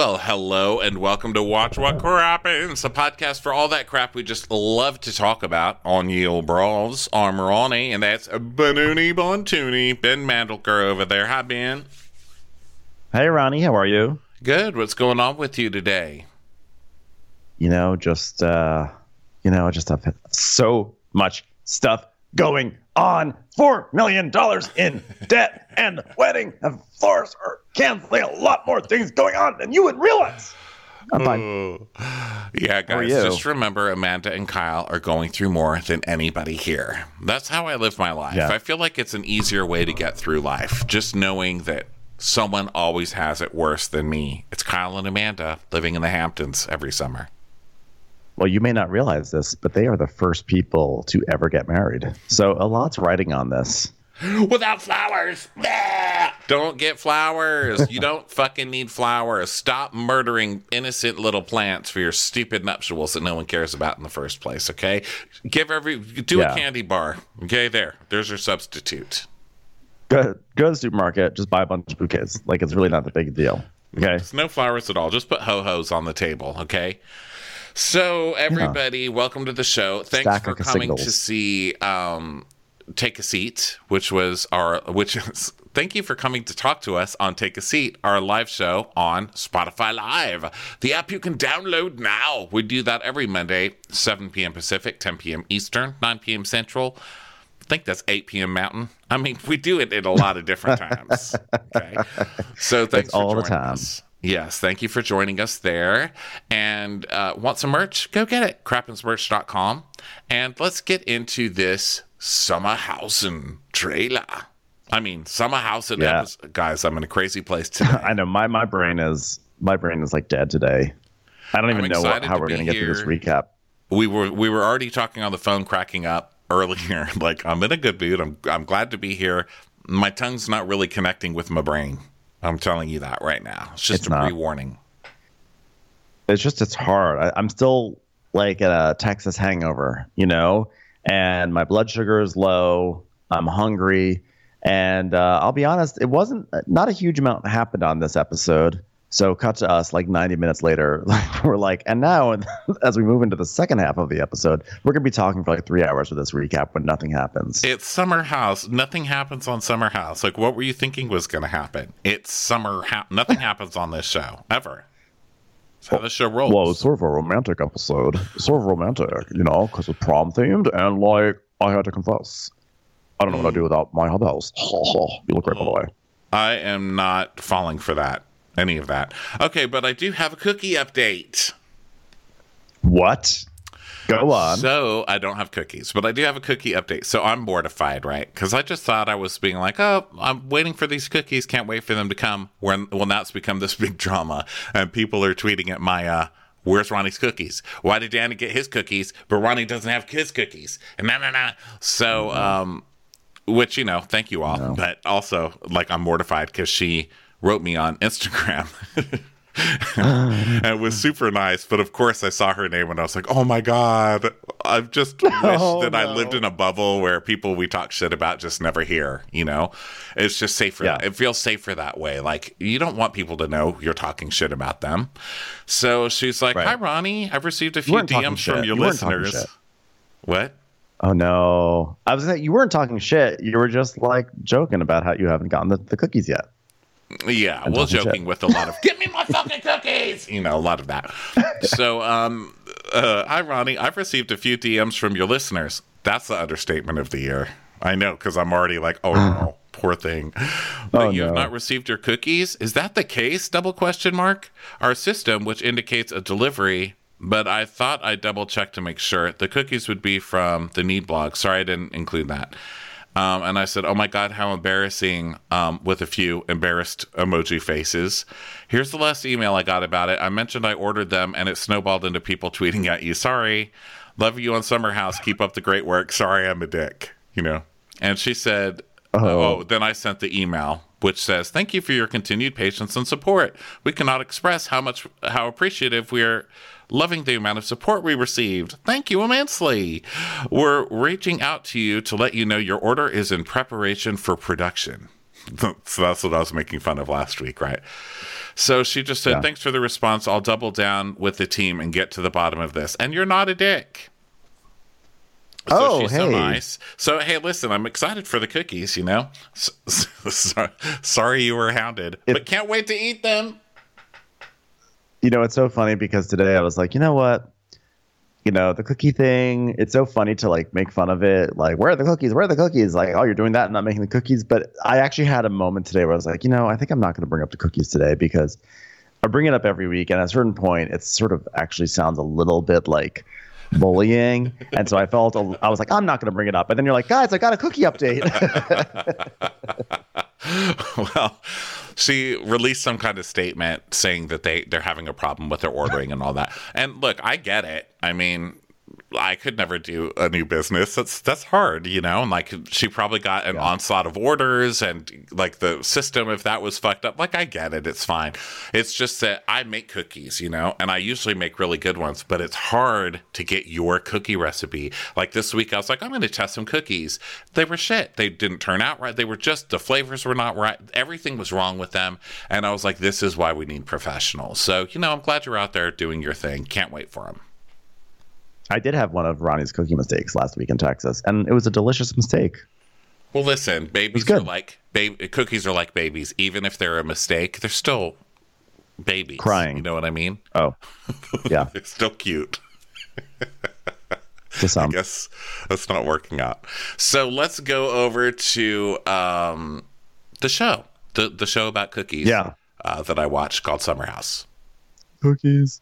Well, hello and welcome to Watch What Crap Crappens, a podcast for all that crap we just love to talk about on Yield Brawls. I'm Ronnie, and that's Banooni Bontooni, Ben Mandelker over there. Hi, Ben. Hey, Ronnie, how are you? Good. What's going on with you today? You know, just, uh, you know, I just have so much stuff going on. Four million dollars in debt and the wedding and Flores are canceling a lot more things going on than you would realize. Ooh. Yeah, guys, just remember Amanda and Kyle are going through more than anybody here. That's how I live my life. Yeah. I feel like it's an easier way to get through life, just knowing that someone always has it worse than me. It's Kyle and Amanda living in the Hamptons every summer. Well, you may not realize this, but they are the first people to ever get married. So a lot's riding on this. Without flowers. Bah! Don't get flowers. You don't fucking need flowers. Stop murdering innocent little plants for your stupid nuptials that no one cares about in the first place, okay? Give every do Yeah. a candy bar. Okay, there. There's your substitute. Go, go to the supermarket, just buy a bunch of bouquets. Like it's really not the big deal. Okay. There's no flowers at all. Just put ho hos on the table, okay? So, everybody, welcome to the show. Thanks Stack for coming to see um, Take a Seat, which was our, which is, thank you for coming to talk to us on Take a Seat, our live show on Spotify Live, the app you can download now. We do that every Monday, 7 p.m. Pacific, 10 p.m. Eastern, 9 p.m. Central. I think that's 8 p.m. Mountain. I mean, we do it at a lot of different times. Okay. So thanks for all the joining time. us. Yes, thank you for joining us there. And uh, want some merch? Go get it. Crappensmerch.com. And let's get into this Summerhausen trailer. I mean, Summerhausen Yeah. episode. Guys, I'm in a crazy place today. I know my, my brain is my brain is like dead today. I don't even know what, how we're going to get through this recap. we were we were already talking on the phone, cracking up earlier. Like I'm in a good mood. I'm I'm glad to be here. My tongue's not really connecting with my brain. I'm telling you that right now. It's just It's a not. pre-warning. It's just it's hard. I, I'm still like at a Texas hangover, you know, and my blood sugar is low. I'm hungry, and uh, I'll be honest, it wasn't not a huge amount happened on this episode. So cut to us like 90 minutes later. Like we're like, and now as we move into the second half of the episode, we're gonna be talking for like three hours for this recap when nothing happens. It's Summer House. Nothing happens on Summer House. Like, what were you thinking was going to happen? It's Summer House. Nothing happens on this show ever. That's how the show rolls. Well, it's sort of a romantic episode. Sort of romantic, you know, because it's prom themed, and like I had to confess, I don't know what I'd do without my hubhouse. you look great, by the way. I am not falling for that. Any of that. Okay, but I do have a cookie update. What? Go on. So I don't have cookies, but I do have a cookie update. So I'm mortified, right? Because I just thought I was being like, oh, I'm waiting for these cookies. Can't wait for them to come. When well, now it's become this big drama, and people are tweeting at my uh, Where's Ronnie's cookies? Why did Danny get his cookies, but Ronnie doesn't have his cookies? And nah, nah, nah. So, um, which you know, thank you all, but also like I'm mortified because she wrote me on Instagram. Ah. and it was super nice, but of course I saw her name and I was like, "Oh my god! I've just wish Oh, that I lived in a bubble where people we talk shit about just never hear." You know, it's just safer. Yeah. It feels safer that way. Like you don't want people to know you're talking shit about them. So she's like, Right. "Hi, Ronnie. I've received a few DMs from your You listeners." What? Oh no! I was saying you weren't talking shit. You were just like joking about how you haven't gotten the, the cookies yet. Yeah, well, talking joking with a lot of "Give me my fucking cookies," you know, a lot of that. so, um, uh, hi Ronnie, I've received a few DMs from your listeners. That's the understatement of the year. I know because I'm already like, oh no, poor thing. But Oh, you have no. not received your cookies. Is that the case? Double question mark. Our system, which indicates a delivery. But I thought I double checked to make sure the cookies would be from the Need blog. Sorry, I didn't include that. Um, and I said, "Oh my God, how embarrassing!" Um, with a few embarrassed emoji faces. Here's the last email I got about it. I mentioned I ordered them, and it snowballed into people tweeting at you. Sorry, love you on Summer House. Keep up the great work. Sorry, I'm a dick. You know. And she said, "Oh." then I sent the email." Which says, "Thank you for your continued patience and support. We cannot express how much how appreciative we are loving the amount of support we received. Thank you immensely. We're reaching out to you to let you know your order is in preparation for production. so that's what I was making fun of last week, right? So she just said, Yeah. Thanks for the response. I'll double down with the team and get to the bottom of this. And you're not a dick. So Oh, she's so hey. nice. So, hey, listen, I'm excited for the cookies, you know? Sorry you were hounded, but can't wait to eat them. you know, it's so funny because today I was like, you know what? You know, the cookie thing, it's so funny to like make fun of it. Like, where are the cookies? Where are the cookies? Like, oh, you're doing that and not making the cookies. But I actually had a moment today where I was like, you know, I think I'm not going to bring up the cookies today because I bring it up every week. And at a certain point, it sort of actually sounds a little bit like bullying. and so I felt, a, I was like, I'm not going to bring it up. But then you're like, guys, I got a cookie update. well, she released some kind of statement saying that they they're having a problem with their ordering and all that. And look, I get it. I mean, I could never do a new business. That's that's hard, you know. And like she probably got an onslaught of orders and like the system if that was fucked up. Like I get it. It's fine. It's just that I make cookies, you know, and I usually make really good ones, but it's hard to get your cookie recipe. Like this week I was like, I'm going to test some cookies. They were shit. They didn't turn out right. They were just the flavors were not right. Everything was wrong with them. And I was like, this is why we need professionals. So, you know, I'm glad you're out there doing your thing. Can't wait for them. I did have one of Ronnie's cookie mistakes last week in Texas, and it was a delicious mistake. Well, listen, babies are like ba- cookies are like babies. Even if they're a mistake, they're still babies. Crying. You know what I mean? Oh, yeah, They're still cute. to some. Guess that's not working out. So let's go over to um, the show, the the show about cookies. Yeah. uh, that I watched called Summer House. cookies.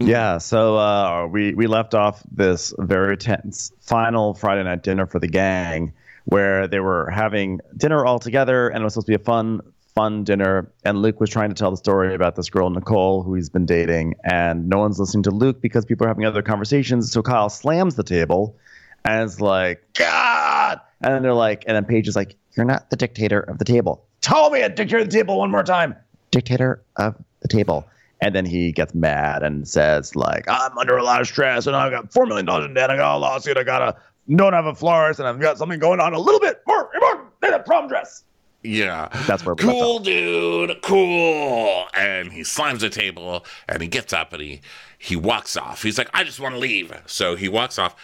Yeah, so uh, we we left off this very tense final Friday night dinner for the gang, where they were having dinner all together, and it was supposed to be a fun fun dinner. And Luke was trying to tell the story about this girl Nicole who he's been dating, and no one's listening to Luke because people are having other conversations. So Kyle slams the table, and it's like, God! And then they're like, and then Paige is like, You're not the dictator of the table. Tell me a dictator of the table one more time. Dictator of the table. And then he gets mad and says, like, I'm under a lot of stress and I've got $4 million in debt. I got a lawsuit. I got a, don't have a florist and I've got something going on a little bit more important than a prom dress. Yeah. That's where cool dude, cool. And he slams the table and he gets up and he he walks off. He's like, I just want to leave. So he walks off,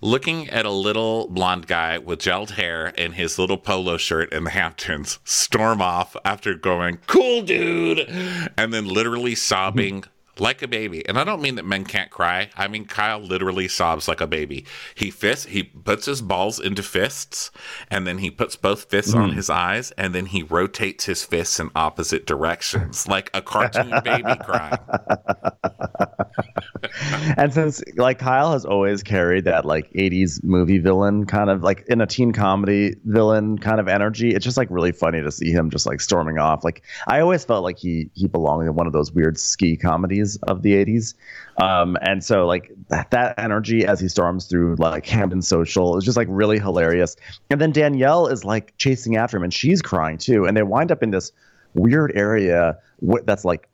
looking at a little blonde guy with gelled hair in his little polo shirt in the Hamptons storm off after going, Cool dude, and then literally sobbing. Like a baby. And I don't mean that men can't cry. I mean Kyle literally sobs like a baby. He fists he puts his balls into fists and then he puts both fists on mm. his eyes and then he rotates his fists in opposite directions like a cartoon baby crying. And since like Kyle has always carried that like 80s movie villain kind of like in a teen comedy villain kind of energy, it's just like really funny to see him just like storming off. Like I always felt like he he belonged in one of those weird ski comedies of the 80s. Um and so like that, that energy as he storms through like Hampton Social is just like really hilarious. And then Danielle is like chasing after him and she's crying too and they wind up in this weird area wh- that's like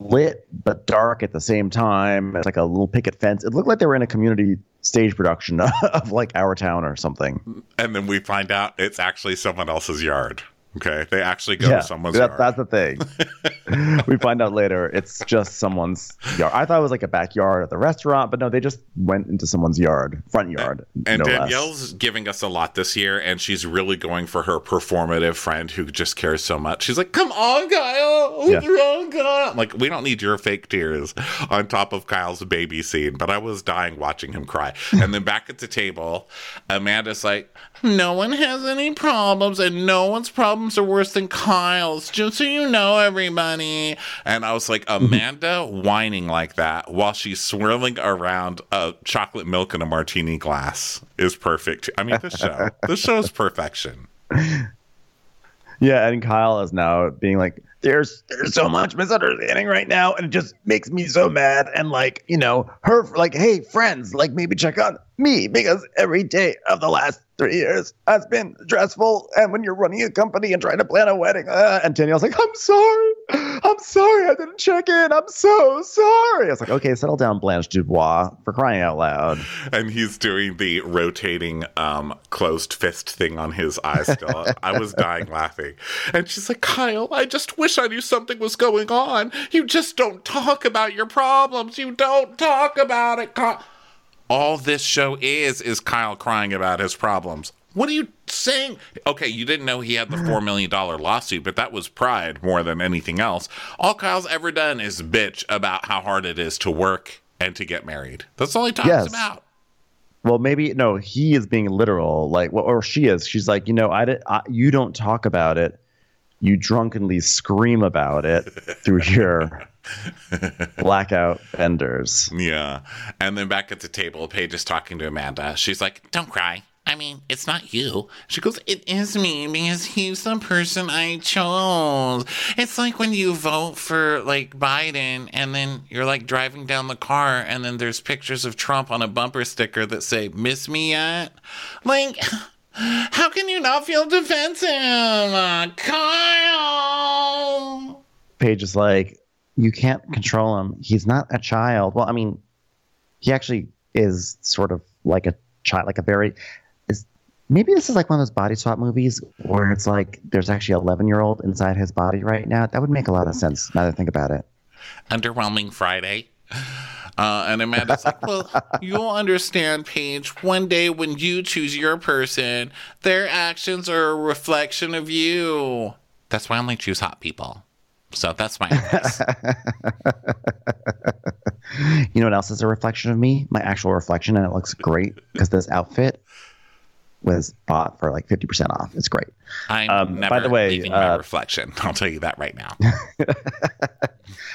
lit but dark at the same time. It's like a little picket fence. It looked like they were in a community stage production of like Our Town or something. And then we find out it's actually someone else's yard. Okay. They actually go yeah, to someone's that, yard. that's the thing. we find out later it's just someone's yard. I thought it was like a backyard at the restaurant, but no, they just went into someone's yard, front yard. And no less. Danielle's giving us a lot this year, and she's really going for her performative friend who just cares so much. She's like, "Come on, Kyle, Yeah. wrong, Kyle?" Like, we don't need your fake tears on top of Kyle's baby scene. But I was dying watching him cry. And then back at the table, Amanda's like, "No one has any problems, and no one's are worse than Kyle's. Just so you know, everybody." And I was like, Amanda whining like that while she's swirling around a chocolate milk in a martini glass is perfect. I mean, this show, this show is perfection. Yeah, and Kyle is now being like, "There's there's so much misunderstanding right now, and it just makes me so mad." And like, you know, her like, "Hey, friends, like maybe check on me because every day of the last three years has been stressful. And when you're running a company and trying to plan a wedding, uh, and Danielle's like, "I'm sorry, I'm sorry, I didn't check in. I'm so sorry. I was like, okay, settle down, Blanche Dubois, for crying out loud. And he's doing the rotating um, closed fist thing on his eye still. I was dying laughing. And she's like, Kyle, I just wish I knew something was going on. You just don't talk about your problems. You don't talk about it, Kyle. All this show is, is Kyle crying about his problems. What are you saying? Okay, you didn't know he had the mm-hmm. $4 million lawsuit, but that was pride more than anything else. All Kyle's ever done is bitch about how hard it is to work and to get married. That's all he talks Yes. about. Well, maybe no. He is being literal, like, well, or she is. She's like, you know, I, did, I you don't talk about it. You drunkenly scream about it through your blackout vendors. Yeah. And then back at the table, Paige is talking to Amanda. She's like, Don't cry. I mean, it's not you. She goes, It is me because he's the person I chose. It's like when you vote for like Biden and then you're like driving down the car and then there's pictures of Trump on a bumper sticker that say, Miss me yet? Like, how can you not feel defensive? Uh, Kyle. Paige is like, you can't control him. He's not a child. Well, I mean, he actually is sort of like a child, like a very. Is maybe this is like one of those body swap movies where it's like there's actually an 11 year old inside his body right now. That would make a lot of sense now that I think about it. underwhelming Friday. Uh, and Amanda's like, well, you'll understand, Paige. One day when you choose your person, their actions are a reflection of you. That's why I only choose hot people. So that's my advice. You know what else is a reflection of me? My actual reflection, and it looks great because this outfit was bought for like 50% off. It's great. I'm Um, never by the way, leaving my uh, reflection. I'll tell you that right now.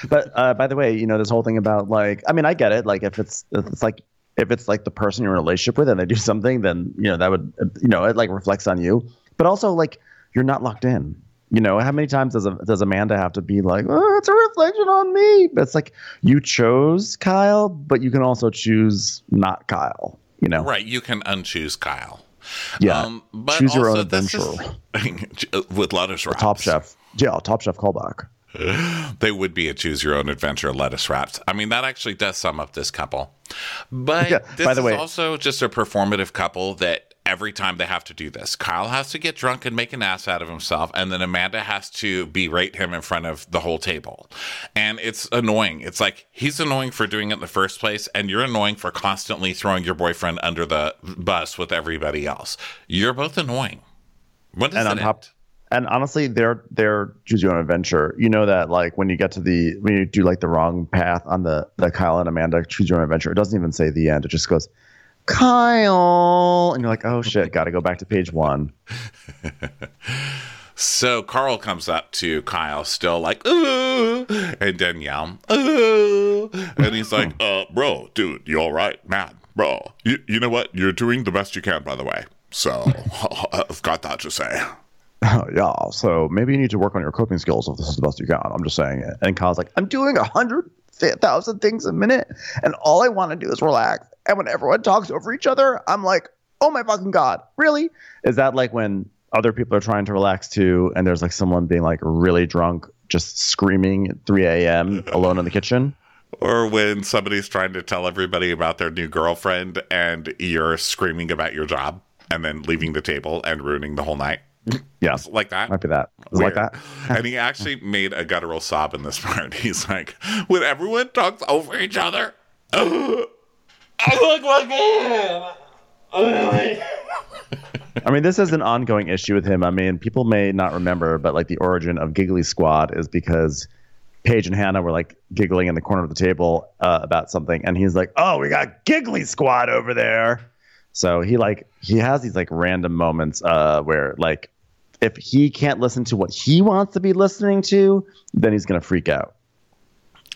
But uh, by the way, you know this whole thing about like, I mean, I get it. Like, if it's if it's like if it's like the person you're in a relationship with and they do something, then you know that would you know it like reflects on you. But also like you're not locked in. You know, how many times does a, does Amanda have to be like, oh, it's a reflection on me? But it's like you chose Kyle, but you can also choose not Kyle. You know, right. You can unchoose Kyle. yeah. Um, but choose your own adventure. is- with lettuce wraps. Top Chef, yeah, Top Chef callback. They would be a choose your own adventure lettuce wraps. I mean, that actually does sum up this couple. But Yeah, this by the is way- also just a performative couple that every time they have to do this, Kyle has to get drunk and make an ass out of himself, and then Amanda has to berate him in front of the whole table. And it's annoying. It's like he's annoying for doing it in the first place, and you're annoying for constantly throwing your boyfriend under the bus with everybody else. You're both annoying. When does and it on top end? and honestly they're they're choose your own adventure you know that like when you get to the when you do like the wrong path on the the kyle and amanda choose your own adventure it doesn't even say the end it just goes kyle and you're like oh shit gotta go back to page one So Carl comes up to Kyle, still like, ooh, and Danielle, ooh. And he's like, uh, bro, dude, you all right? Man, bro, you, you know what? You're doing the best you can, by the way. So I've got that to say. oh yeah so maybe you need to work on your coping skills if this is the best you can i'm just saying it and kyle's like i'm doing a hundred thousand things a minute and all i want to do is relax. And when everyone talks over each other i'm like oh my fucking god really? Is that like when other people are trying to relax too and there's like someone being like really drunk just screaming at 3 a.m alone in the kitchen? Or when somebody's trying to tell everybody about their new girlfriend and you're screaming about your job and then leaving the table and ruining the whole night. Yeah Like that. might be that like that and he actually made a guttural sob in this part. He's like, when everyone talks over each other, I look like him. I mean, this is an ongoing issue with him. I mean, people may not remember, but like the origin of Giggly Squad is because Paige and Hannah were like giggling in the corner of the table uh, about something, and he's like, "Oh, we got Giggly Squad over there." So he like he has these like random moments uh, where like if he can't listen to what he wants to be listening to, then he's gonna freak out.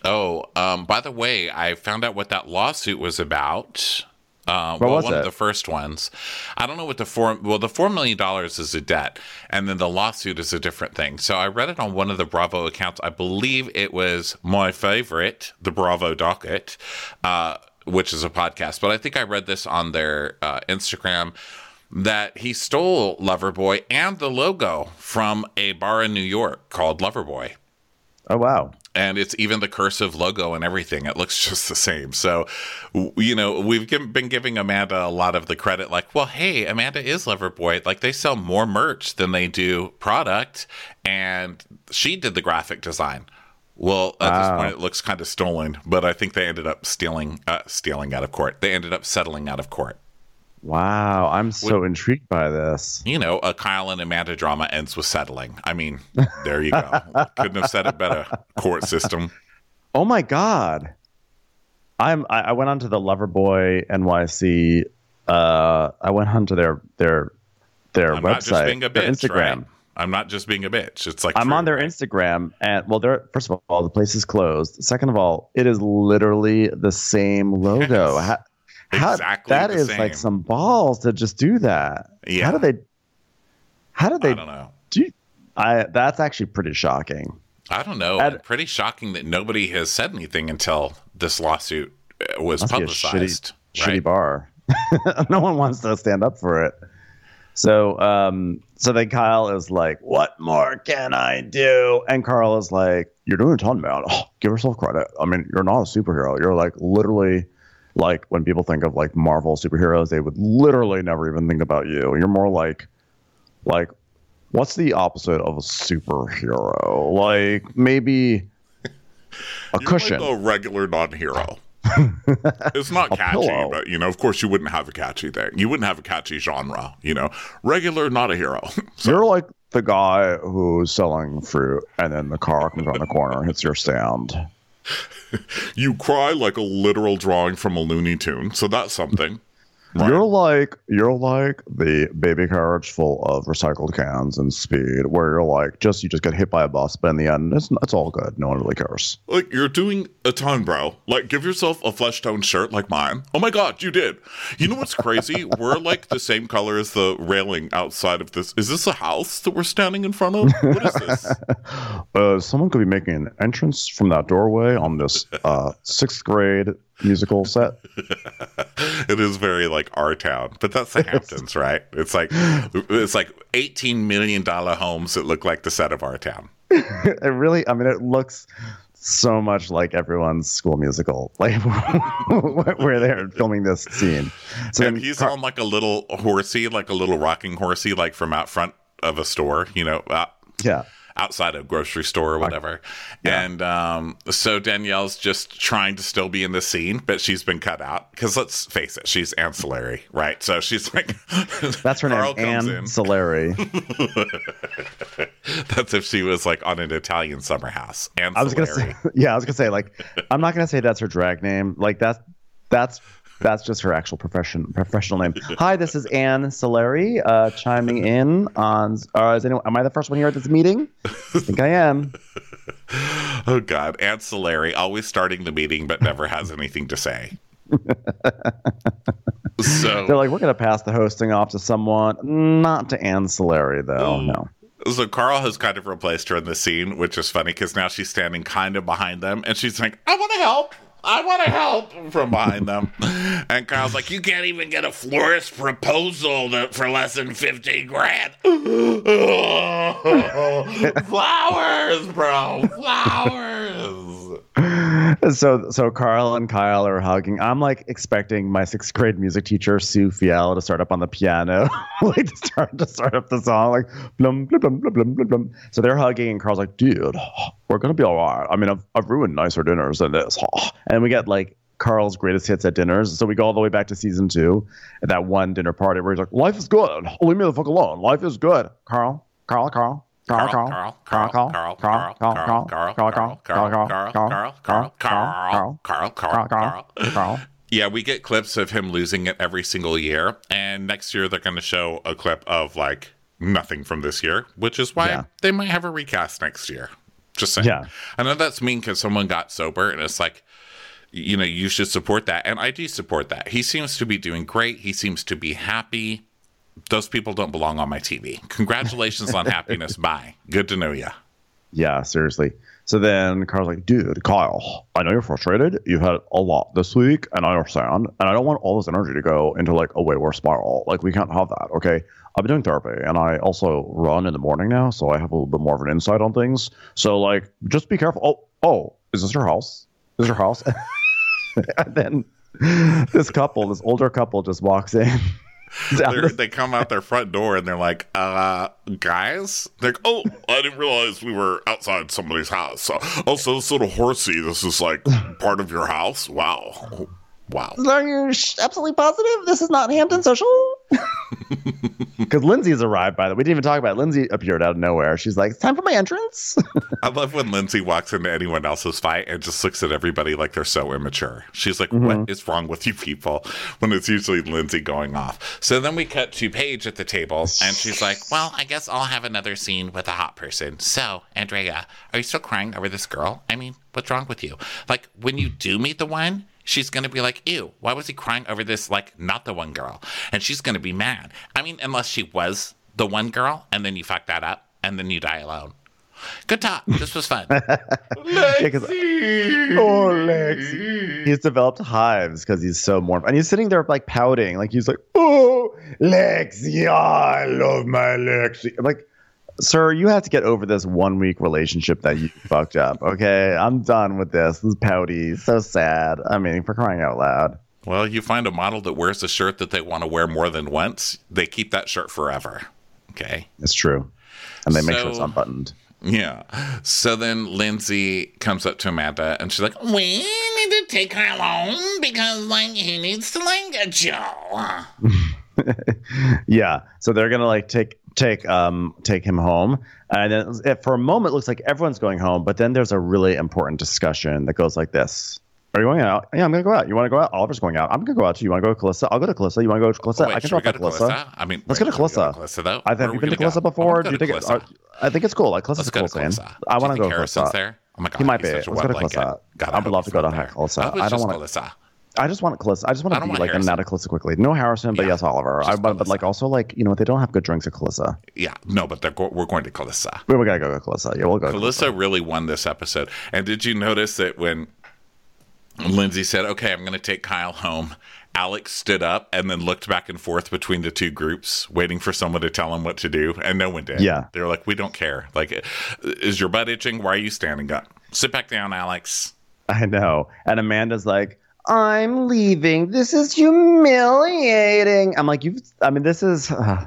Oh, um, by the way, I found out what that lawsuit was about. Uh, well, was one of it? the first ones. I don't know what the four. Well, the four million dollars is a debt, and then the lawsuit is a different thing. So I read it on one of the Bravo accounts. I believe it was my favorite, the Bravo Docket, uh, which is a podcast. But I think I read this on their uh, Instagram that he stole Loverboy and the logo from a bar in New York called Loverboy. Oh wow. and it's even the cursive logo and everything. It looks just the same. So, you know, we've been giving Amanda a lot of the credit. Like, well, hey, Amanda is Loverboy. Like, they sell more merch than they do product, and she did the graphic design. Well, at this point, it looks kind of stolen, but I think they ended up stealing, uh, stealing out of court. They ended up settling out of court. Wow. I'm so intrigued by this. You know, a Kyle and Amanda drama ends with settling. I mean, there you go. Couldn't have said it better. Court system. Oh my god. I'm I, I went onto the Loverboy NYC uh I went onto their their their I'm website, not just being a their Instagram. right? I'm not just being a bitch. It's like I'm true, on their right? Instagram and well they're first of all the place is closed. Second of all, it is literally the same logo. Yes. How, how- Exactly that the is same. like some balls to just do that. Yeah. How do they how did they I don't know. do I that's actually pretty shocking. I don't know. I'd- Pretty shocking that nobody has said anything until this lawsuit uh, was publicized. shitty right? bar. no one wants to stand up for it. So, um, so then Kyle is like, "What more can I do?" And Carl is like, "You're doing a ton, man. Oh, give yourself credit. I mean, you're not a superhero. You're like literally." Like when people think of like Marvel superheroes, they would literally never even think about you. You're more like, like, what's the opposite of a superhero? Like maybe a You're cushion. Like a regular non-hero. it's not catchy, pillow. but you know, of course, you wouldn't have a catchy thing. You wouldn't have a catchy genre. You know, regular, not a hero. so, You're like the guy who's selling fruit, and then the car comes around the corner, and hits your stand. you cry like a literal drawing from a Looney Tune, so that's something. Right. You're like you're like the baby carriage full of recycled cans and speed, where you're like just you just get hit by a bus, but in the end, it's it's all good. No one really cares. Like you're doing a ton, bro. Like give yourself a flesh tone shirt like mine. Oh my god, you did. You know what's crazy? we're like the same color as the railing outside of this. Is this a house that we're standing in front of? What is this? Uh, someone could be making an entrance from that doorway on this uh, sixth grade musical set. it is very like our town, but that's the Hamptons, right? It's like it's like eighteen million dollar homes that look like the set of our town. it really, I mean, it looks so much like everyone's school musical, like where they're filming this scene. So and he's Car- on like a little horsey, like a little rocking horsey, like from out front of a store, you know, out, yeah. Outside a grocery store or whatever. And um, so Danielle's just trying to still be in the scene, but she's been cut out because let's face it, she's ancillary, right? So she's like, That's her name, in. That's if she was like on an Italian summer house. Ancillary. I was gonna say, yeah, I was gonna say, like, I'm not gonna say that's her drag name. Like that's that's that's just her actual profession professional name. Hi, this is Anne Solari, uh, chiming in on. Uh, is anyone? Am I the first one here at this meeting? I think I am. Oh God, Anne ancillary, always starting the meeting but never has anything to say. So they're like, we're gonna pass the hosting off to someone, not to Anne Solari though. No. so Carl has kind of replaced her in the scene, which is funny because now she's standing kind of behind them, and she's like, "I want to help." I want to help from behind them. And Carl's like, You can't even get a florist proposal for less than 50 grand. Flowers, bro. Flowers. So so Carl and Kyle are hugging. I'm like expecting my sixth grade music teacher Sue Fiel to start up on the piano, like to start to start up the song, like blum blum blum blum blum blum. So they're hugging, and Carl's like, "Dude, we're gonna be all right. I mean, I've I've ruined nicer dinners than this." And we get like Carl's greatest hits at dinners. So we go all the way back to season two at that one dinner party where he's like, "Life is good. Leave me the fuck alone. Life is good." Carl, Carl, Carl. Carl, Carl, Carl, Carl, Carl, Carl, Carl, Carl, Carl, Carl, Carl, Carl, Carl, Carl, Carl, Carl, Carl, Carl, Carl. Yeah, we get clips of him losing it every single year. And next year, they're going to show a clip of like nothing from this year, which is why Yeah. they might have a recast next year. Just saying. Yeah. I know that's mean because someone got sober and it's like, you know, you should support that. And I do support that. He seems to be doing great. He seems to be happy. Those people don't belong on my TV. Congratulations on happiness. Bye. Good to know you. Yeah, seriously. So then Carl's like, dude, Kyle, I know you're frustrated. You've had a lot this week, and I understand. And I don't want all this energy to go into like a wayward spiral. Like, we can't have that, okay? I've been doing therapy, and I also run in the morning now, so I have a little bit more of an insight on things. So, like, just be careful. Oh, oh, is this your house? Is this your house? and then this couple, this older couple, just walks in. They come out their front door and they're like, uh, guys? They're like, oh, I didn't realize we were outside somebody's house. So, Also, this little horsey, this is like part of your house? Wow. Wow. Are you absolutely positive this is not Hampton Social? Because Lindsay's arrived, by the way. We didn't even talk about it. Lindsay appeared out of nowhere. She's like, it's time for my entrance. I love when Lindsay walks into anyone else's fight and just looks at everybody like they're so immature. She's like, mm-hmm. what is wrong with you people? When it's usually Lindsay going off. So then we cut to Paige at the table and she's like, well, I guess I'll have another scene with a hot person. So, Andrea, are you still crying over this girl? I mean, what's wrong with you? Like, when you do meet the one, she's going to be like, ew, why was he crying over this, like, not the one girl? And she's going to be mad. I mean, unless she was the one girl and then you fuck that up and then you die alone. Good talk. This was fun. Lexi. oh, Lexi. He's developed hives because he's so mournful. And he's sitting there like pouting. Like he's like, oh, Lexi. Oh, I love my Lexi. I'm like, sir, you have to get over this one week relationship that you fucked up. Okay, I'm done with this. This is pouty, so sad. I mean, for crying out loud. Well, you find a model that wears a shirt that they want to wear more than once, they keep that shirt forever. Okay, it's true, and they so, make sure it's unbuttoned. Yeah. So then Lindsay comes up to Amanda and she's like, "We need to take her home because like he needs to like a Joe." yeah. So they're gonna like take take um take him home and then it, for a moment it looks like everyone's going home but then there's a really important discussion that goes like this are you going out? Yeah, I'm gonna go out. You want to go out? Oliver's going out. I'm gonna go out too. You want to go to Calissa? I'll go to Calissa. You want to go to Calissa? Oh, wait, I can go to Calissa. I mean, let's wait, go to Calissa. Calissa though. I, have you been to Calissa before? Do you think it's? I think it's cool. Like Calissa's cool. Calissa. I want to go to Calissa. there. Oh my god, he might be. Let's go to Calissa. I would love to go to Calissa. I don't want to. I just want Calissa. I just want to be like Harrison. I'm not a Calissa quickly. No Harrison, but yeah, yes, Oliver. I, but, but, like also like you know they don't have good drinks at Calissa. Yeah, no, but go- we're going to Calissa. We, we gotta go to Calissa. Yeah, we'll go. Calissa really won this episode. And did you notice that when Lindsay said, "Okay, I'm going to take Kyle home," Alex stood up and then looked back and forth between the two groups, waiting for someone to tell him what to do, and no one did. Yeah, they were like, "We don't care. Like, is your butt itching? Why are you standing up? Sit back down, Alex." I know. And Amanda's like, I'm leaving. This is humiliating. I'm like, you. I mean, this is. Uh,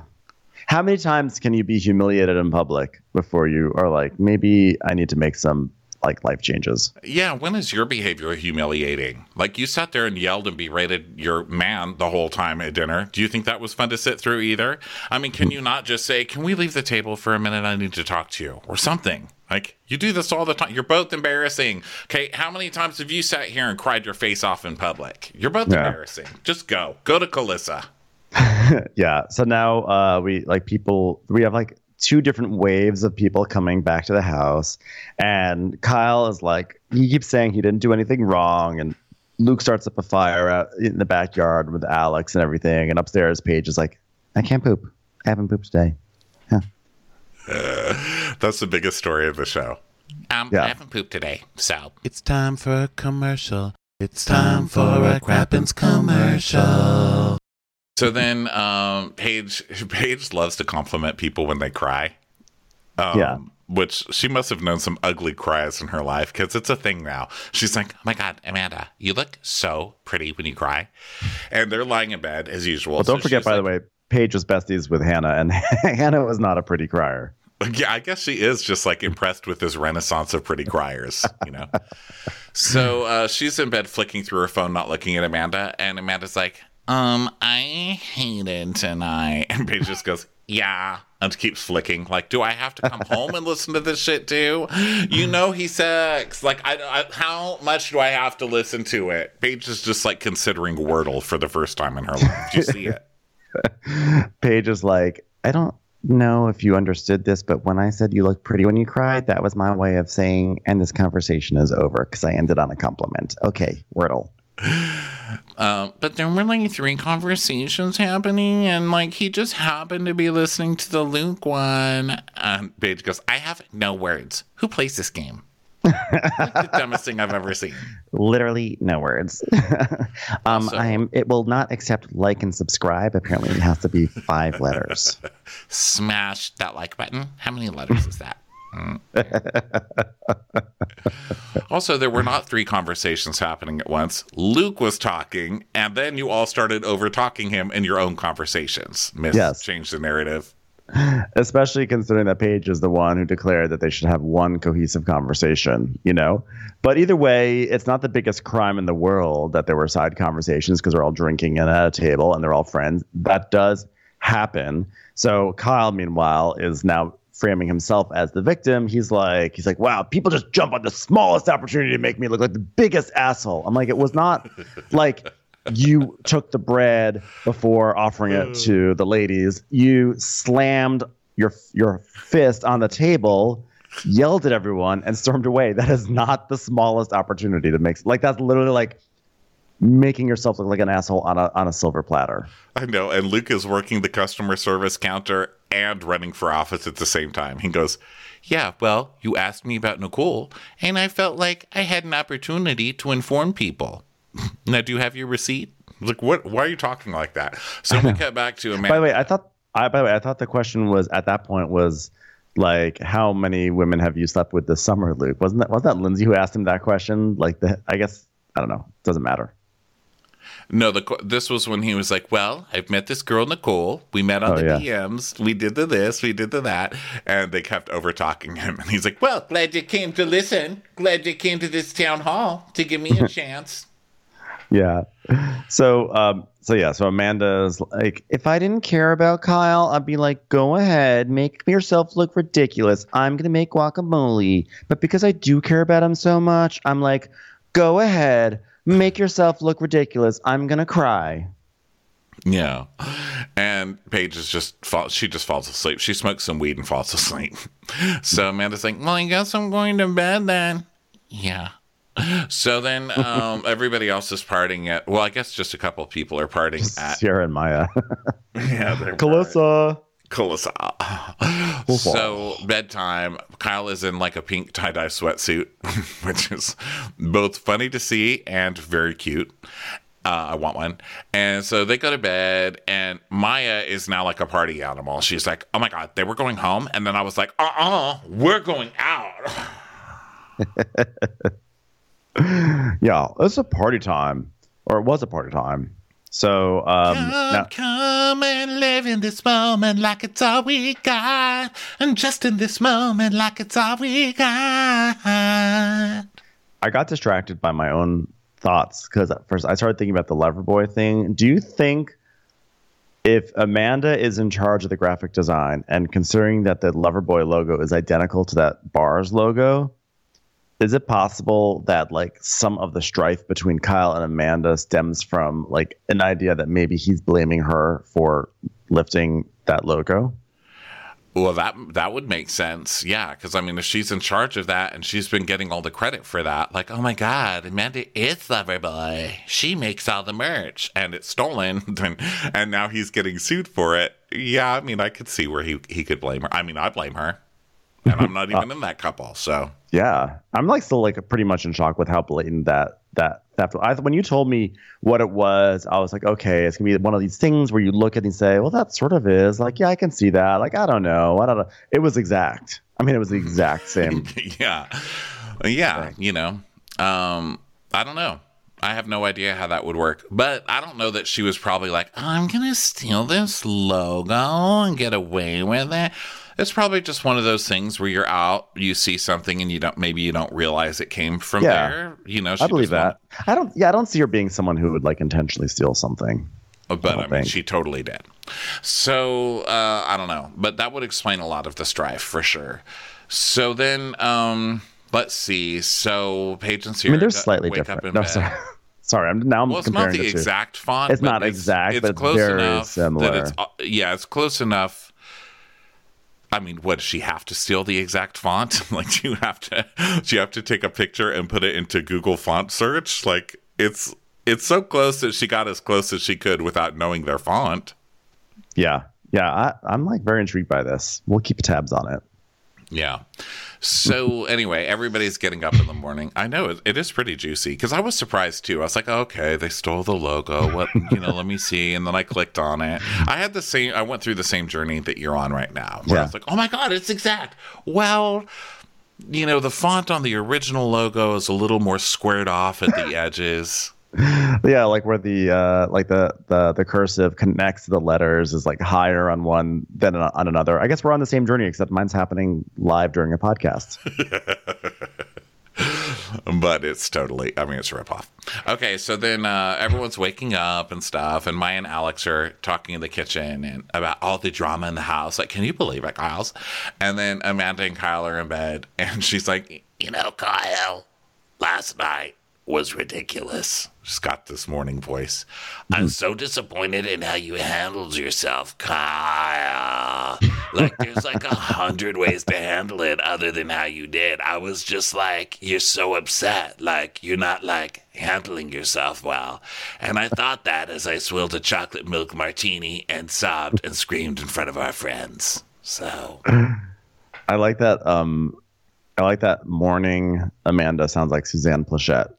how many times can you be humiliated in public before you are like, maybe I need to make some like life changes? Yeah. When is your behavior humiliating? Like you sat there and yelled and berated your man the whole time at dinner. Do you think that was fun to sit through either? I mean, can you not just say, "Can we leave the table for a minute? I need to talk to you," or something? Like you do this all the time. You're both embarrassing. Okay, how many times have you sat here and cried your face off in public? You're both yeah. embarrassing. Just go. Go to Calissa. yeah. So now uh, we like people. We have like two different waves of people coming back to the house, and Kyle is like he keeps saying he didn't do anything wrong, and Luke starts up a fire out in the backyard with Alex and everything, and upstairs Paige is like, I can't poop. I haven't pooped today. Huh. That's the biggest story of the show. Um, yeah. I haven't pooped today, so it's time for a commercial. It's time for a Crappens commercial. So then, um, Paige Paige loves to compliment people when they cry. Um, yeah. Which she must have known some ugly cries in her life because it's a thing now. She's like, "Oh my god, Amanda, you look so pretty when you cry," and they're lying in bed as usual. Well, don't so forget, by like, the way, Paige was besties with Hannah, and Hannah was not a pretty crier. Yeah, I guess she is just like impressed with this renaissance of pretty criers, you know. so uh, she's in bed flicking through her phone, not looking at Amanda, and Amanda's like, "Um, I hated tonight," and Paige just goes, "Yeah." And keeps flicking. Like, do I have to come home and listen to this shit too? You know he sucks. Like, I, I, how much do I have to listen to it? Paige is just like considering Wordle for the first time in her life. Do you see it? Paige is like, I don't know if you understood this, but when I said you look pretty when you cried, that was my way of saying, and this conversation is over because I ended on a compliment. Okay, Wordle. Um, but there were like three conversations happening, and like he just happened to be listening to the Luke one. And Paige goes, I have no words. Who plays this game? The dumbest thing I've ever seen. Literally no words. um, Also- I'm. It will not accept like and subscribe. Apparently, it has to be five letters. Smash that like button. How many letters is that? Mm. also, there were not three conversations happening at once. Luke was talking, and then you all started over talking him in your own conversations. Miss Yes. change the narrative. Especially considering that Paige is the one who declared that they should have one cohesive conversation. You know, but either way, it's not the biggest crime in the world that there were side conversations because they're all drinking and at a table and they're all friends. That does happen. So Kyle, meanwhile, is now framing himself as the victim. He's like, he's like, wow, people just jump on the smallest opportunity to make me look like the biggest asshole. I'm like, it was not like you took the bread before offering it to the ladies. You slammed your your fist on the table, yelled at everyone, and stormed away. That is not the smallest opportunity to make like that's literally like making yourself look like an asshole on a on a silver platter. I know. And Luke is working the customer service counter and running for office at the same time. He goes, Yeah, well, you asked me about Nicole, and I felt like I had an opportunity to inform people. Now, do you have your receipt? Like, what? Why are you talking like that? So we cut back to a man. By the way, I thought I by the way, I thought the question was at that point was like how many women have you slept with this summer, Luke? Wasn't that wasn't that Lindsay who asked him that question? Like the I guess I don't know. It Doesn't matter. No, the this was when he was like, "Well, I've met this girl Nicole. We met on Oh, the yeah. DMs. We did the this, we did the that," and they kept over talking him. And he's like, "Well, glad you came to listen. Glad you came to this town hall to give me a chance." Yeah. So um so yeah, so Amanda's like, if I didn't care about Kyle, I'd be like, go ahead, make yourself look ridiculous. I'm gonna make guacamole. But because I do care about him so much, I'm like, go ahead, make yourself look ridiculous. I'm gonna cry. Yeah. And Paige is just fall, she just falls asleep. She smokes some weed and falls asleep. So Amanda's like, "Well, I guess I'm going to bed then." Yeah. So then um, everybody else is partying at well, I guess just a couple of people are partying at Ciara and Mya. yeah, they're Calissa. Colossal. so bedtime. Kyle is in like a pink tie dye sweatsuit, which is both funny to see and very cute. Uh, I want one. And so they go to bed, and Mya is now like a party animal. She's like, "Oh my god, they were going home," and then I was like, "Uh uh, we're going out." Yeah, it's a party time. Or it was a party time. So um Come, now, come and live in this moment like it's all we got, and just in this moment like it's all we got. I got distracted by my own thoughts because at first I started thinking about the Loverboy thing. Do you think if Amanda is in charge of the graphic design and considering that the Loverboy logo is identical to that bar's logo, is it possible that like some of the strife between Kyle and Amanda stems from like an idea that maybe he's blaming her for lifting that logo? Well, that that would make sense, yeah. Because I mean, if she's in charge of that and she's been getting all the credit for that, like, oh my God, Amanda is Loverboy. She makes all the merch, and it's stolen, then, and now he's getting sued for it. Yeah, I mean, I could see where he he could blame her. I mean, I blame her, and I'm not even in that couple, so Yeah, I'm like still like pretty much in shock with how blatant that that theft. I when you told me what it was, I was like, okay, it's gonna be one of these things where you look at it and say, well, that sort of is. Like, yeah, I can see that. Like, I don't know. I don't know. It was exact. I mean, it was the exact same. yeah, yeah. You know, um, I don't know. I have no idea how that would work, but I don't know that she was probably like, I'm gonna steal this logo and get away with it. It's probably just one of those things where you're out, you see something, and you don't maybe you don't realize it came from Yeah. there. You know, she I believe that. I don't. Yeah, I don't see her being someone who would like intentionally steal something. But I, don't mean, think. she totally did. So uh, I don't know, but that would explain a lot of the strife for sure. So then, um, let's see. So Paige and I mean, they're slightly wake different. No, sorry. Sorry, I'm now I'm Well, it's not comparing the the two. exact font. It's but not exact, but it's close very enough similar. That it's, yeah, it's close enough. I mean, what does she have to steal the exact font? like, do you have to? Do you have to take a picture and put it into Google font search? Like, it's it's so close that she got as close as she could without knowing their font. Yeah, yeah. I, I'm like very intrigued by this. We'll keep tabs on it. Yeah. So anyway, everybody's getting up in the morning. I know it, it is pretty juicy because I was surprised too. I was like, okay, they stole the logo. What you know? let me see. And then I clicked on it. I had the same. I went through the same journey that you're on right now. Where I Yeah. was like, oh my god, it's exact. Well. You know, the font on the original logo is a little more squared off at the edges. Yeah, like where the uh, like the, the the cursive connects the letters is like higher on one than on another. I guess we're on the same journey, except mine's happening live during a podcast. but it's totally i mean it's a ripoff okay so then uh, everyone's waking up and stuff and Mya and alex are talking in the kitchen and about all the drama in the house like can you believe it kyle's and then amanda and kyle are in bed and she's like you know kyle last night was ridiculous she's got this morning voice i'm so disappointed in how you handled yourself kyle like there's like a hundred ways to handle it other than how you did i was just like you're so upset like you're not like handling yourself well and i thought that as i swilled a chocolate milk martini and sobbed and screamed in front of our friends so I like that. Um, I like that morning. Amanda sounds like Suzanne Pleshette.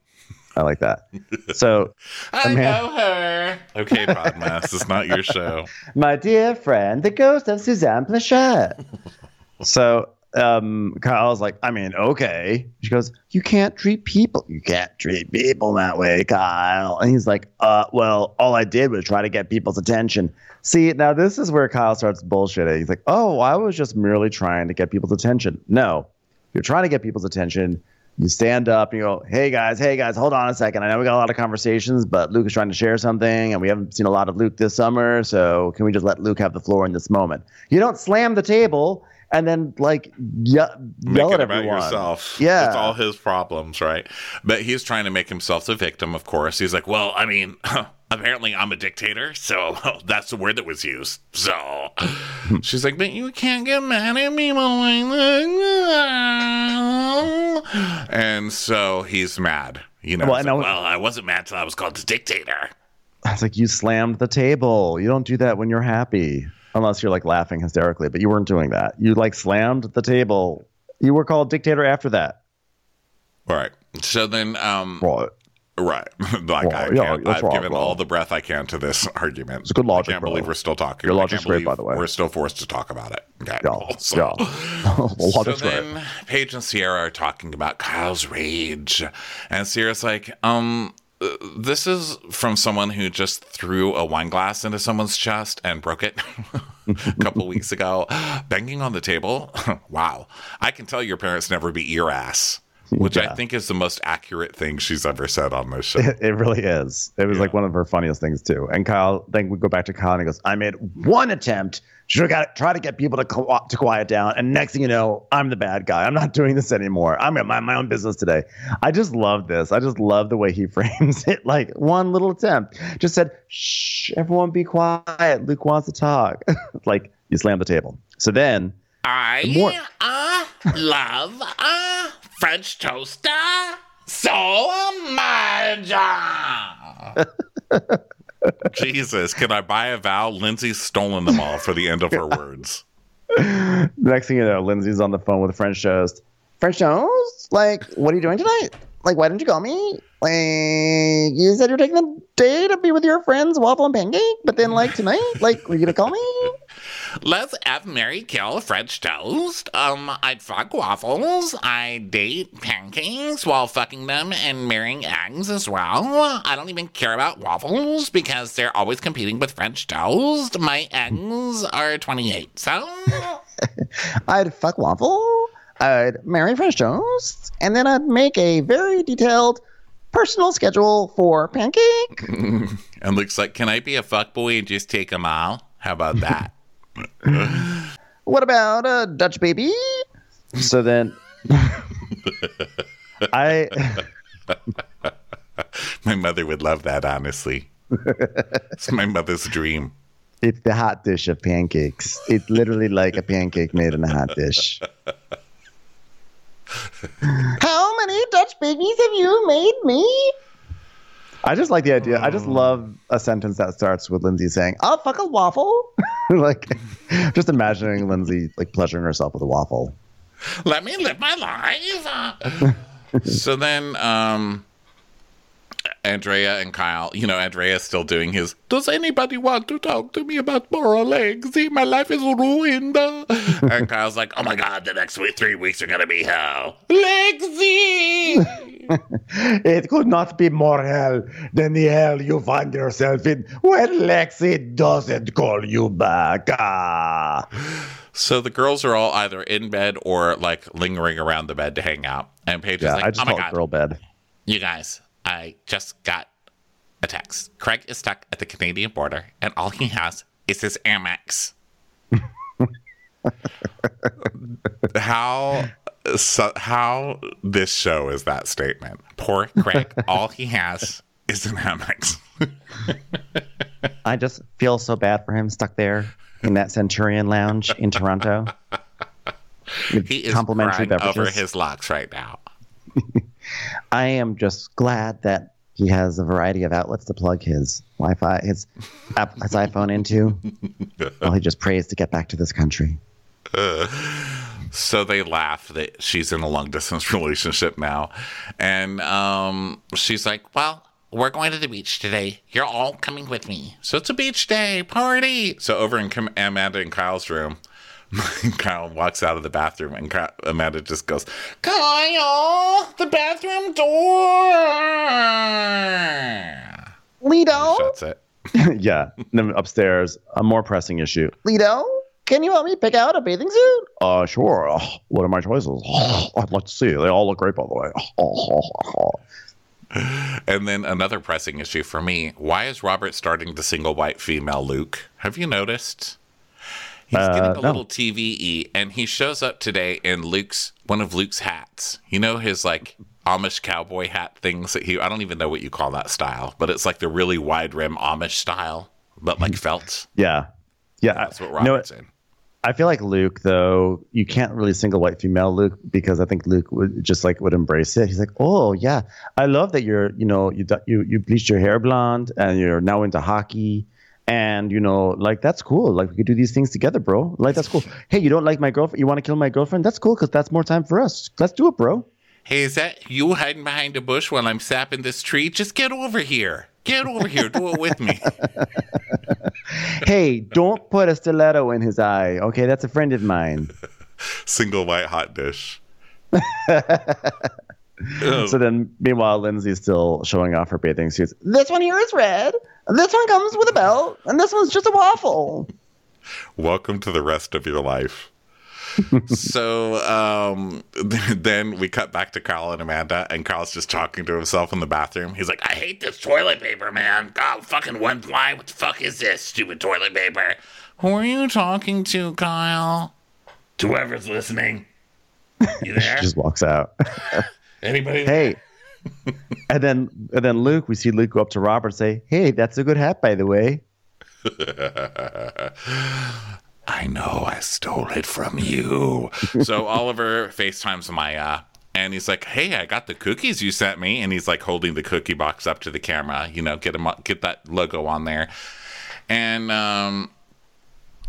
I like that. So, i Amanda- know her okay podmas it's not your show my dear friend, the ghost of Suzanne Pleshette. so, um, Kyle's like, I mean, okay. She goes, you can't treat people. You can't treat people that way, Kyle. And he's like, uh, well, all I did was try to get people's attention. See, now this is where Kyle starts bullshitting. He's like, oh, I was just merely trying to get people's attention. No, you're trying to get people's attention. You stand up and you go, hey guys, hey guys, hold on a second. I know we got a lot of conversations, but Luke is trying to share something and we haven't seen a lot of Luke this summer. So can we just let Luke have the floor in this moment? You don't slam the table and then like ye- make yell it at about yourself. Yeah. It's all his problems, right? But he's trying to make himself the victim, of course. He's like, well, I mean, apparently I'm a dictator, so that's the word that was used. So she's like, but you can't get mad at me like that. And so he's mad. You know, Well, He's I know- well, I wasn't mad till I was called the dictator. I was like, you slammed the table. You don't do that when you're happy, unless you're like laughing hysterically. But you weren't doing that. You like slammed the table. You were called dictator after that. All right. So then, um, Right. Right. like Well, I yeah, can't, that's I've right, given all the breath I can to this argument. It's a good logic, I can't believe we're still talking. Your logic's great, by the way. We're still forced to talk about it. Okay. Yeah. So- yeah. well, So logic's great. then Paige and Ciara are talking about Kyle's rage. And Ciara's like, um, this is from someone who just threw a wine glass into someone's chest and broke it a couple weeks ago. Banging on the table. wow. I can tell your parents never beat your ass, which I think is the most accurate thing she's ever said on this show. It really is. It was like one of her funniest things too. And Kyle, then we go back to Kyle and he goes, "I made one attempt try to get people to co- to quiet down, and next thing you know, I'm the bad guy. I'm not doing this anymore. I'm gonna mind my own business today." I just love this. I just love the way he frames it. Like one little attempt, just said, "Shh, everyone, be quiet. Luke wants to talk." like you slam the table. So then, I more- uh, love uh, French toaster. So much. Jesus, can I buy a vow? Lindsay's stolen them all for the end of her words. next thing you know, Lindsay's on the phone with French toast. French toast? Like, what are you doing tonight? Like, why didn't you call me? Like, you said you're taking the day to be with your friends, waffle and pancake, but then like tonight, like, were you gonna call me? Let's F Mary kill French toast. Um, I'd fuck waffles. I date pancakes while fucking them and marrying eggs as well. I don't even care about waffles because they're always competing with French toast. My eggs are 28, so. I'd fuck waffle. I'd marry French toast, and then I'd make a very detailed personal schedule for pancake. And looks like, can I be a fuckboy and just take them all? How about that? What about a Dutch baby? So then, I. my mother would love that, honestly. it's my mother's dream. It's the hot dish of pancakes. It's literally like a pancake made in a hot dish. How many Dutch babies have you made me? I just like the idea. I just Oh. love a sentence that starts with Lindsay saying, "I'll fuck a waffle." like, just imagining Lindsay like pleasuring herself with a waffle. Let me live my life. so then, um, Andrea and Kyle, you know, Andrea's still doing his, does anybody want to talk to me about moral legacy? My life is ruined. and Kyle's like, oh my God, the next week, three weeks are going to be hell. Lexi! It could not be more hell than the hell you find yourself in when Lexi doesn't call you back. Ah. so the girls are all either in bed or like lingering around the bed to hang out. And Paige Yeah, is like, I just oh my call it God. girl bed. You guys, I just got a text. Craig is stuck at the Canadian border, and all he has is his Amex. how so, how this show is that statement? Poor Craig, all he has is an Amex. I just feel so bad for him stuck there in that Centurion Lounge in Toronto. He is complimentary crying over his locks right now. I am just glad that he has a variety of outlets to plug his Wi-Fi, his, app, his iPhone into, while he just prays to get back to this country. So they laugh that she's in a long distance relationship now. And um, she's like, Well, we're going to the beach today. You're all coming with me. So it's a beach day party. So over in Amanda and Kyle's room, Kyle walks out of the bathroom and Amanda just goes, Kyle, the bathroom door. Lido, Shuts it. yeah. And then upstairs, a more pressing issue. Lido, can you help me pick out a bathing suit? Uh, sure. Oh, what are my choices? I'd like to see. They all look great, by the way. And then another pressing issue for me why is Robert starting to single white female Luke? Have you noticed? He's Uh, getting a no. little TVE, and he shows up today in Luke's one of Luke's hats. You know his like Amish cowboy hat things that he I don't even know what you call that style, but it's like the really wide rim Amish style, but like felt. Yeah. Yeah. That's what No, Robert's in. I feel like Luke, though, you can't really single white female Luke because I think Luke would just like would embrace it. He's like, oh yeah, I love that you're, you know, you you you bleached your hair blonde and you're now into hockey, and you know, like that's cool. Like we could do these things together, bro. Like that's cool. Hey, you don't like my girlfriend? You want to kill my girlfriend? That's cool because that's more time for us. Let's do it, bro. Hey, is that you hiding behind a bush while I'm sapping this tree? Just get over here. Get over here. Do it with me. Hey, don't put a stiletto in his eye. Okay, that's a friend of mine. Single white hot dish. So then, meanwhile, Lindsay's still showing off her bathing suits. This one here is red. This one comes with a belt, and this one's just a waffle. welcome to the rest of your life. so um, then we cut back to Carl and Amanda, and Carl's just talking to himself in the bathroom. He's like, I hate this toilet paper, man. God, fucking one ply. What the fuck is this stupid toilet paper? Who are you talking to, Kyle? To whoever's listening. You there? She just walks out. Anybody? hey. and then and then Luke, we see Luke go up to Robert and say, Hey, that's a good hat, by the way. I know I stole it from you. so Oliver FaceTimes Mya and he's like, Hey, I got the cookies you sent me. And he's like holding the cookie box up to the camera, you know, get him get that logo on there. And um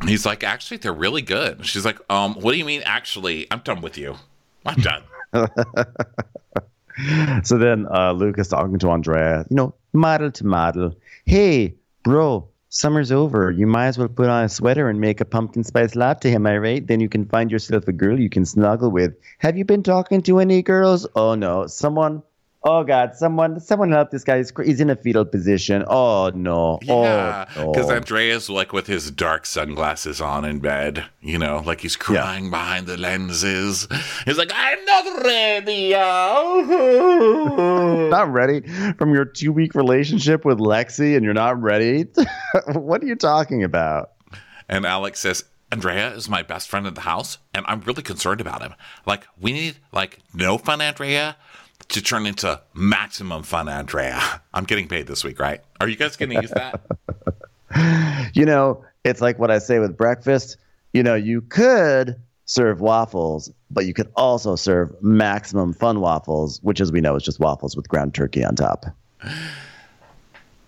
he's like, Actually, they're really good. She's like, Um, what do you mean actually? I'm done with you. I'm done. So then uh, Luke is talking to Andrea, you know, model to model. Hey, bro, summer's over. You might as well put on a sweater and make a pumpkin spice latte, am I right? Then you can find yourself a girl you can snuggle with. Have you been talking to any girls? Oh no, someone. Oh God, someone, someone help this guy. He's, he's in a fetal position. Oh no. Yeah, oh, because no. Andrea's like with his dark sunglasses on in bed, you know, like he's crying behind the lenses. He's like, I'm not ready. oh." not ready from your two week relationship with Lexi and you're not ready? what are you talking about? and Alex says, Andrea is my best friend in the house, and I'm really concerned about him. Like, we need like no fun Andrea to turn into maximum fun Andrea. I'm getting paid this week, right? Are you guys gonna use that? You know, it's like what I say with breakfast. You know, you could serve waffles, but you could also serve maximum fun waffles, which, as we know, is just waffles with ground turkey on top.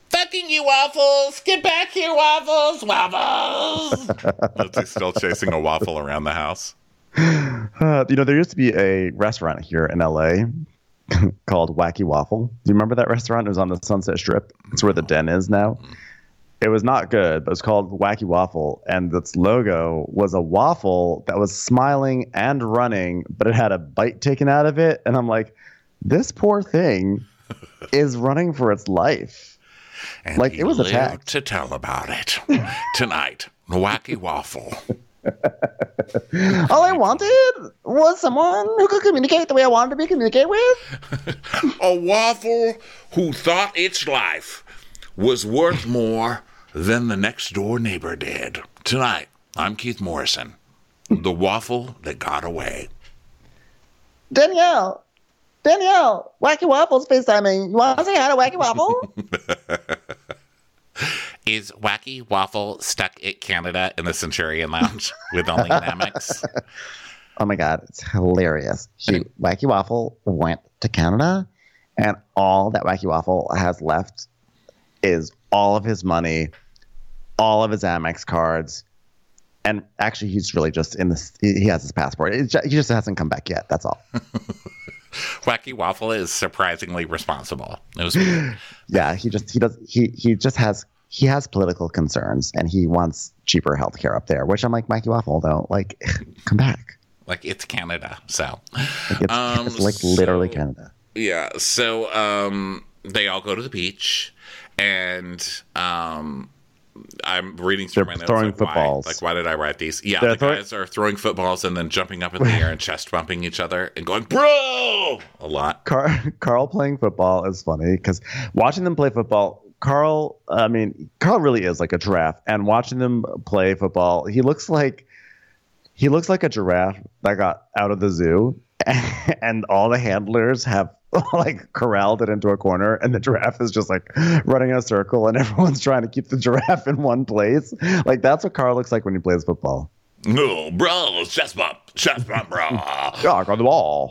Fucking you, Waffles! Get back here, Waffles! Waffles! Lindsay's still chasing a waffle around the house. Uh, you know, there used to be a restaurant here in LA called Wacky Waffle. Do you remember that restaurant? It was on the Sunset Strip. It's where the Den is now. It was not good, but it was called Wacky Waffle, and its logo was a waffle that was smiling and running, but it had a bite taken out of it. And I'm like, this poor thing is running for its life. And Like, it was attacked. to tell about it tonight. Wacky Waffle. All I wanted was someone who could communicate the way I wanted to be communicated with. A waffle who thought its life was worth more than the next door neighbor did. Tonight, I'm Keith Morrison, the waffle that got away. Danielle, Danielle, Wacky Waffle's FaceTiming. You want to say hi to Wacky Waffle? Is Wacky Waffle stuck at Canada in the Centurion Lounge with only an Amex? oh my God, it's hilarious. She, Wacky Waffle went to Canada, and all that Wacky Waffle has left is all of his money, all of his Amex cards. And actually, he's really just in this. He has his passport. It's ju- he just hasn't come back yet. That's all. Wacky Waffle is surprisingly responsible. It was weird. Yeah, he just he does he he just has he has political concerns and he wants cheaper healthcare up there. Which I'm like, Mikey Waffle, though, like, come back. like it's Canada, so Like it's, Um, it's like literally Canada. yeah. So um, they all go to the beach, and um, I'm reading through They're my notes. throwing like, why- footballs. Like, why did I write these? Yeah, They're the throw- guys are throwing footballs and then jumping up in the air and chest bumping each other and going, "Bro!" a lot. Car- Carl playing football is funny because watching them play football, Carl, I mean, Carl really is like a giraffe. And watching them play football, he looks like he looks like a giraffe that got out of the zoo, and all the handlers have like corralled it into a corner, and the giraffe is just like running in a circle, and everyone's trying to keep the giraffe in one place. Like that's what Carl looks like when he plays football. No, bro, chest bump, chest bump, bro. Yeah, got the ball.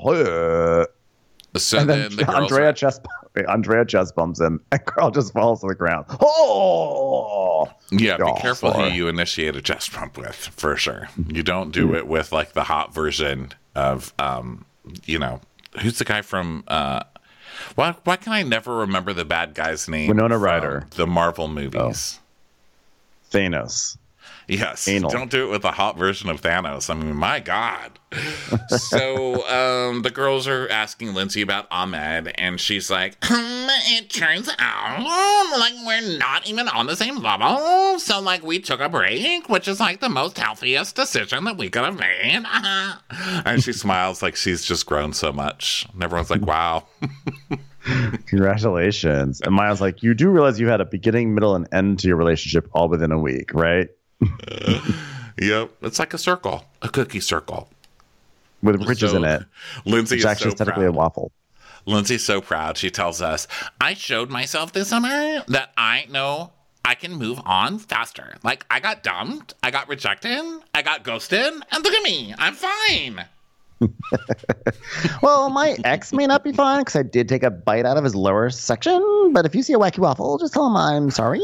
So and then, then, the Andrea are, chest Andrea chest bumps him, and Carl just falls to the ground. Oh, yeah, be Oh, careful sorry. who you initiate a chest bump with, for sure. You don't do it with like the hot version of, um, you know, who's the guy from? Uh, why why can I never remember the bad guy's name? Winona Ryder. The Marvel movies. Thanos. Yes. Anal. Don't do it with a hot version of Thanos. I mean, my God. so um, the girls are asking Lindsay about Ahmed, and she's like, um, it turns out like we're not even on the same level. So like we took a break, which is like the most healthiest decision that we could have made. and she smiles like she's just grown so much. And everyone's like, wow. Congratulations. And Miles like, you do realize you had a beginning, middle, and end to your relationship all within a week, right? yep. It's like a circle, a cookie circle. With ridges So, in it. Lindsay is actually so technically a waffle. Lindsay's so proud. She tells us, I showed myself this summer that I know I can move on faster. Like, I got dumped, I got rejected, I got ghosted, and look at me, I'm fine. Well, my ex may not be fine because I did take a bite out of his lower section. But if you see a wacky waffle, just tell him I'm sorry.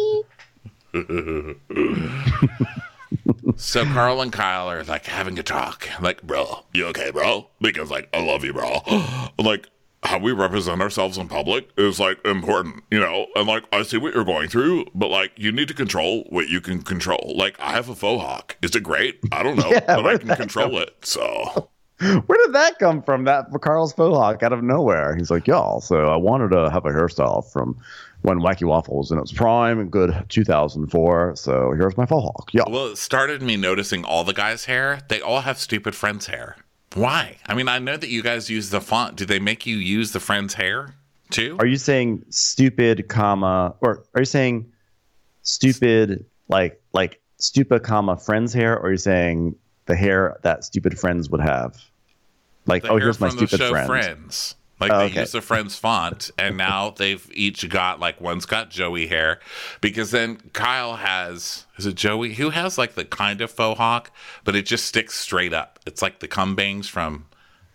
So Carl and Kyle are like having a talk. Like, bro, you okay, bro? Because, like, I love you, bro. like, how we represent ourselves in public is like important, you know. And like, I see what you're going through, but like, you need to control what you can control. Like, I have a faux hawk. Is it great? I don't know, Yeah, but I can control it. So, Where did that come from? That Carl's faux hawk out of nowhere. He's like, y'all. So I wanted to have a hairstyle from when Wacky Waffle was in its prime in good 2004. So here's my faux hawk. Yeah. well, it started me noticing all the guys' hair. They all have stupid friends' hair. Why? I mean, I know that you guys use the font. Do they make you use the friend's hair too? Are you saying stupid, comma, or are you saying stupid, like like stupid, comma, friends hair, or are you saying the hair that stupid friends would have? Like, the oh, here's my stupid show friend. Friends. Like Oh, they okay. use the Friends font, and now they've each got like one's got Joey hair, because then Kyle has is it Joey who has like the kind of faux hawk, but it just sticks straight up. It's like the cum bangs from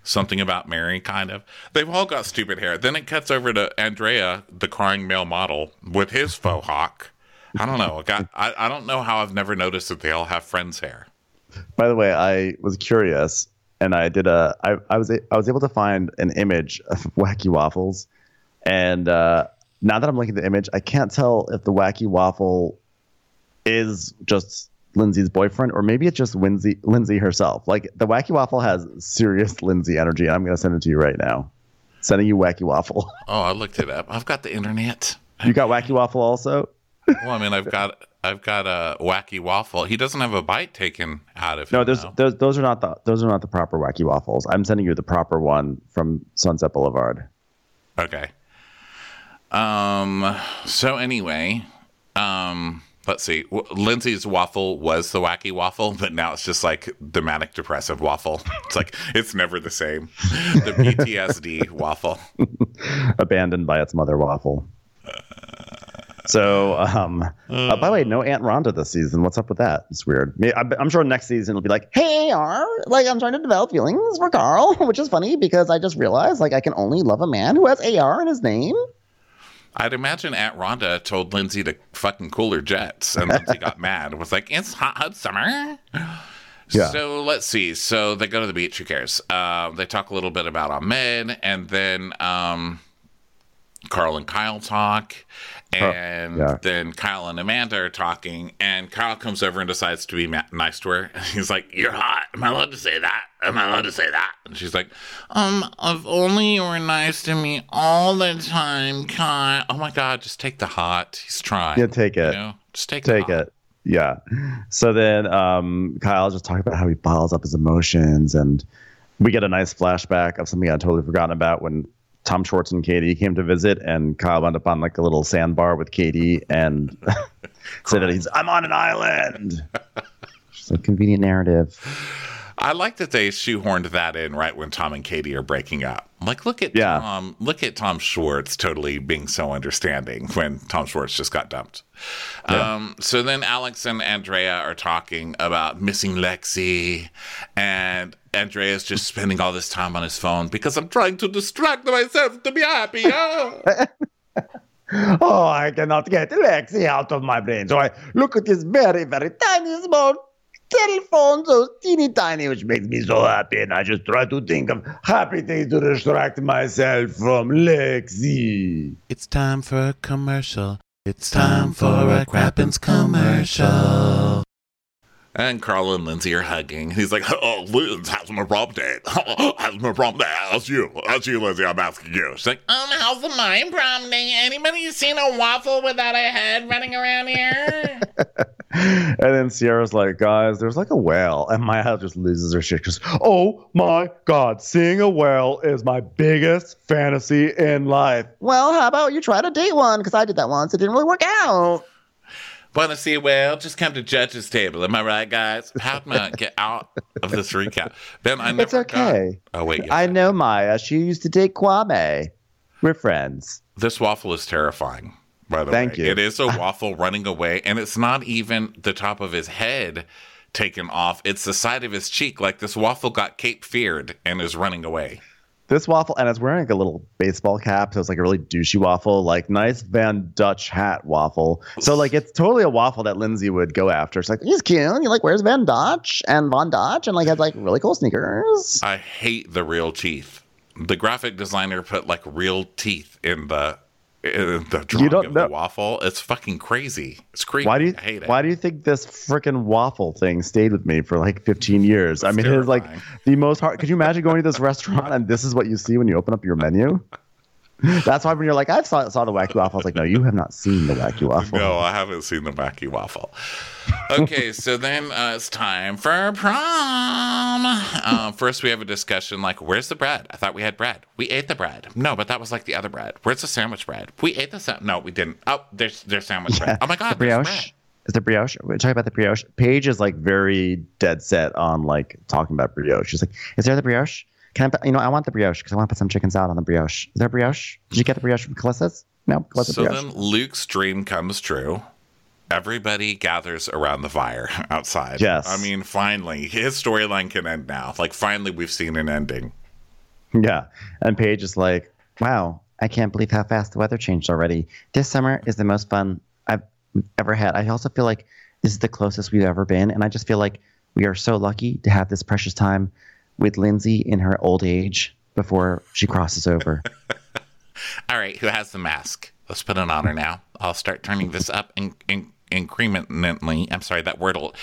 something about Mary, kind of. They've all got stupid hair. Then it cuts over to Andrea, the crying male model, with his faux hawk. I don't know. I, got, I, I don't know how I've never noticed that they all have friends' hair. By the way, I was curious, and I did a. I, I was I was able to find an image of Wacky Waffles, and uh, now that I'm looking at the image, I can't tell if the Wacky Waffle is just Lindsay's boyfriend, or maybe it's just Lindsay Lindsay herself. Like the Wacky Waffle has serious Lindsay energy. I'm gonna send it to you right now. Sending you Wacky Waffle. Oh, I looked it up. I've got the internet. You got Wacky Waffle also. Well, I mean, I've got I've got a wacky waffle. He doesn't have a bite taken out of him. No, those those are not the those are not the proper Wacky Waffles. I'm sending you the proper one from Sunset Boulevard. Okay. Um. So anyway, um. Let's see. Lindsay's waffle was the wacky waffle, but now it's just like the manic depressive waffle. It's like it's never the same. The PTSD waffle. abandoned by its mother waffle. So, um, uh, by the way, no Aunt Rhonda this season. What's up with that? It's weird. I'm I'm sure next season it'll be like, hey, AR, like I'm trying to develop feelings for Carl, which is funny because I just realized like I can only love a man who has AR in his name. I'd imagine Aunt Rhonda told Lindsay to fucking cool her jets, and Lindsay got mad and was like, "It's hot, hot summer." Yeah. So let's see. So they go to the beach. Who cares? Um, they talk a little bit about Ahmed, and then um, Carl and Kyle talk, and yeah. then Kyle and Amanda are talking, and Kyle comes over and decides to be ma- nice to her. He's like, "You're hot. Am I allowed to say that? Am I allowed to say that?" And she's like, "Um, if only you were nice to me all the time, Kyle." Oh my God, just take the hot. He's trying. Yeah, take it. You know, just take Take it. Yeah. So then um, Kyle just talking about how he bottles up his emotions, and we get a nice flashback of something I'd totally forgotten about when Tom Schwartz and Katie came to visit, and Kyle wound up on like a little sandbar with Katie and said that he's I'm on an island. Just a convenient narrative. I like that they shoehorned that in right when Tom and Katie are breaking up. Like, look at Yeah. Tom. Look at Tom Schwartz totally being so understanding when Tom Schwartz just got dumped. Um, so then Alex and Andrea are talking about missing Lexi, and Andrea's just spending all this time on his phone because I'm trying to distract myself to be happy. Oh. Oh, I cannot get Lexi out of my brain. So I look at this very, very tiny small telephone, so teeny tiny, which makes me so happy. And I just try to think of happy things to distract myself from Lexi. It's time for a commercial. It's time for a Crappens commercial. And Carl and Lindsay are hugging. He's like, "Oh, Liz, how's my prom date? how's my prom date? That's you. That's you, Lindsay. I'm asking you." She's like, Um, how's the my prom day? Anybody seen a waffle without a head running around here? And then Ciara's like, guys, there's like a whale. And Mya just loses her shit. Just, oh my God, seeing a whale is my biggest fantasy in life. Well, how about you try to date one? Because I did that once. It didn't really work out. Want to see a whale? Just come to judge's table. Am I right, guys? How I get out of this recap? Ben, I never It's okay. Got... Oh wait, yes, I know Maya. She used to date Kwame. We're friends. this waffle is terrifying. By the Thank way, you. it is a waffle running away, and it's not even the top of his head taken off. It's the side of his cheek. Like this waffle got Cape feared and is running away. This waffle, and it's wearing like a little baseball cap, so it's like a really douchey waffle, like nice Van Dutch hat waffle. So like it's totally a waffle that Lindsay would go after. It's like he's cute. He like wears Van Dutch and Von Dutch, and like has like really cool sneakers. I hate the real teeth. The graphic designer put like real teeth in the the drawing don't of know- the waffle. It's fucking crazy. It's creepy. Why do you I hate it. Why do you think this freaking waffle thing stayed with me for like 15 years? I It's mean, it's like the most hard. Could you imagine going to this restaurant and this is what you see when you open up your menu? That's why when you're like, I saw, saw the wacky waffle. I was like, no, you have not seen the wacky waffle. No, I haven't seen the wacky waffle. Okay, so then uh, it's time for prom. Uh, first, we have a discussion like, "Where's the bread? I thought we had bread. We ate the bread. No, but that was like the other bread. Where's the sandwich bread? We ate the sa- no, we didn't. Oh, there's there's sandwich bread. Oh my god, the brioche. bread. Is the brioche? We're talking about the brioche. Paige is like very dead set on like talking about brioche. She's like, "Is there the brioche? Can I? Put, you know, I want the brioche because I want to put some chicken salad on the brioche. Is there brioche? Did you get the brioche from Calissa's? No, Calissa's So brioche. then Luke's dream comes true. Everybody gathers around the fire outside. Yes. I mean, finally, his storyline can end now. Like, finally, we've seen an ending. Yeah. And Paige is like, wow, I can't believe how fast the weather changed already. This summer is the most fun I've ever had. I also feel like this is the closest we've ever been, and I just feel like we are so lucky to have this precious time with Lindsay in her old age before she crosses over. All right, who has the mask? Let's put it on her now. I'll start turning this up in, in, incrementally. I'm sorry, that word will.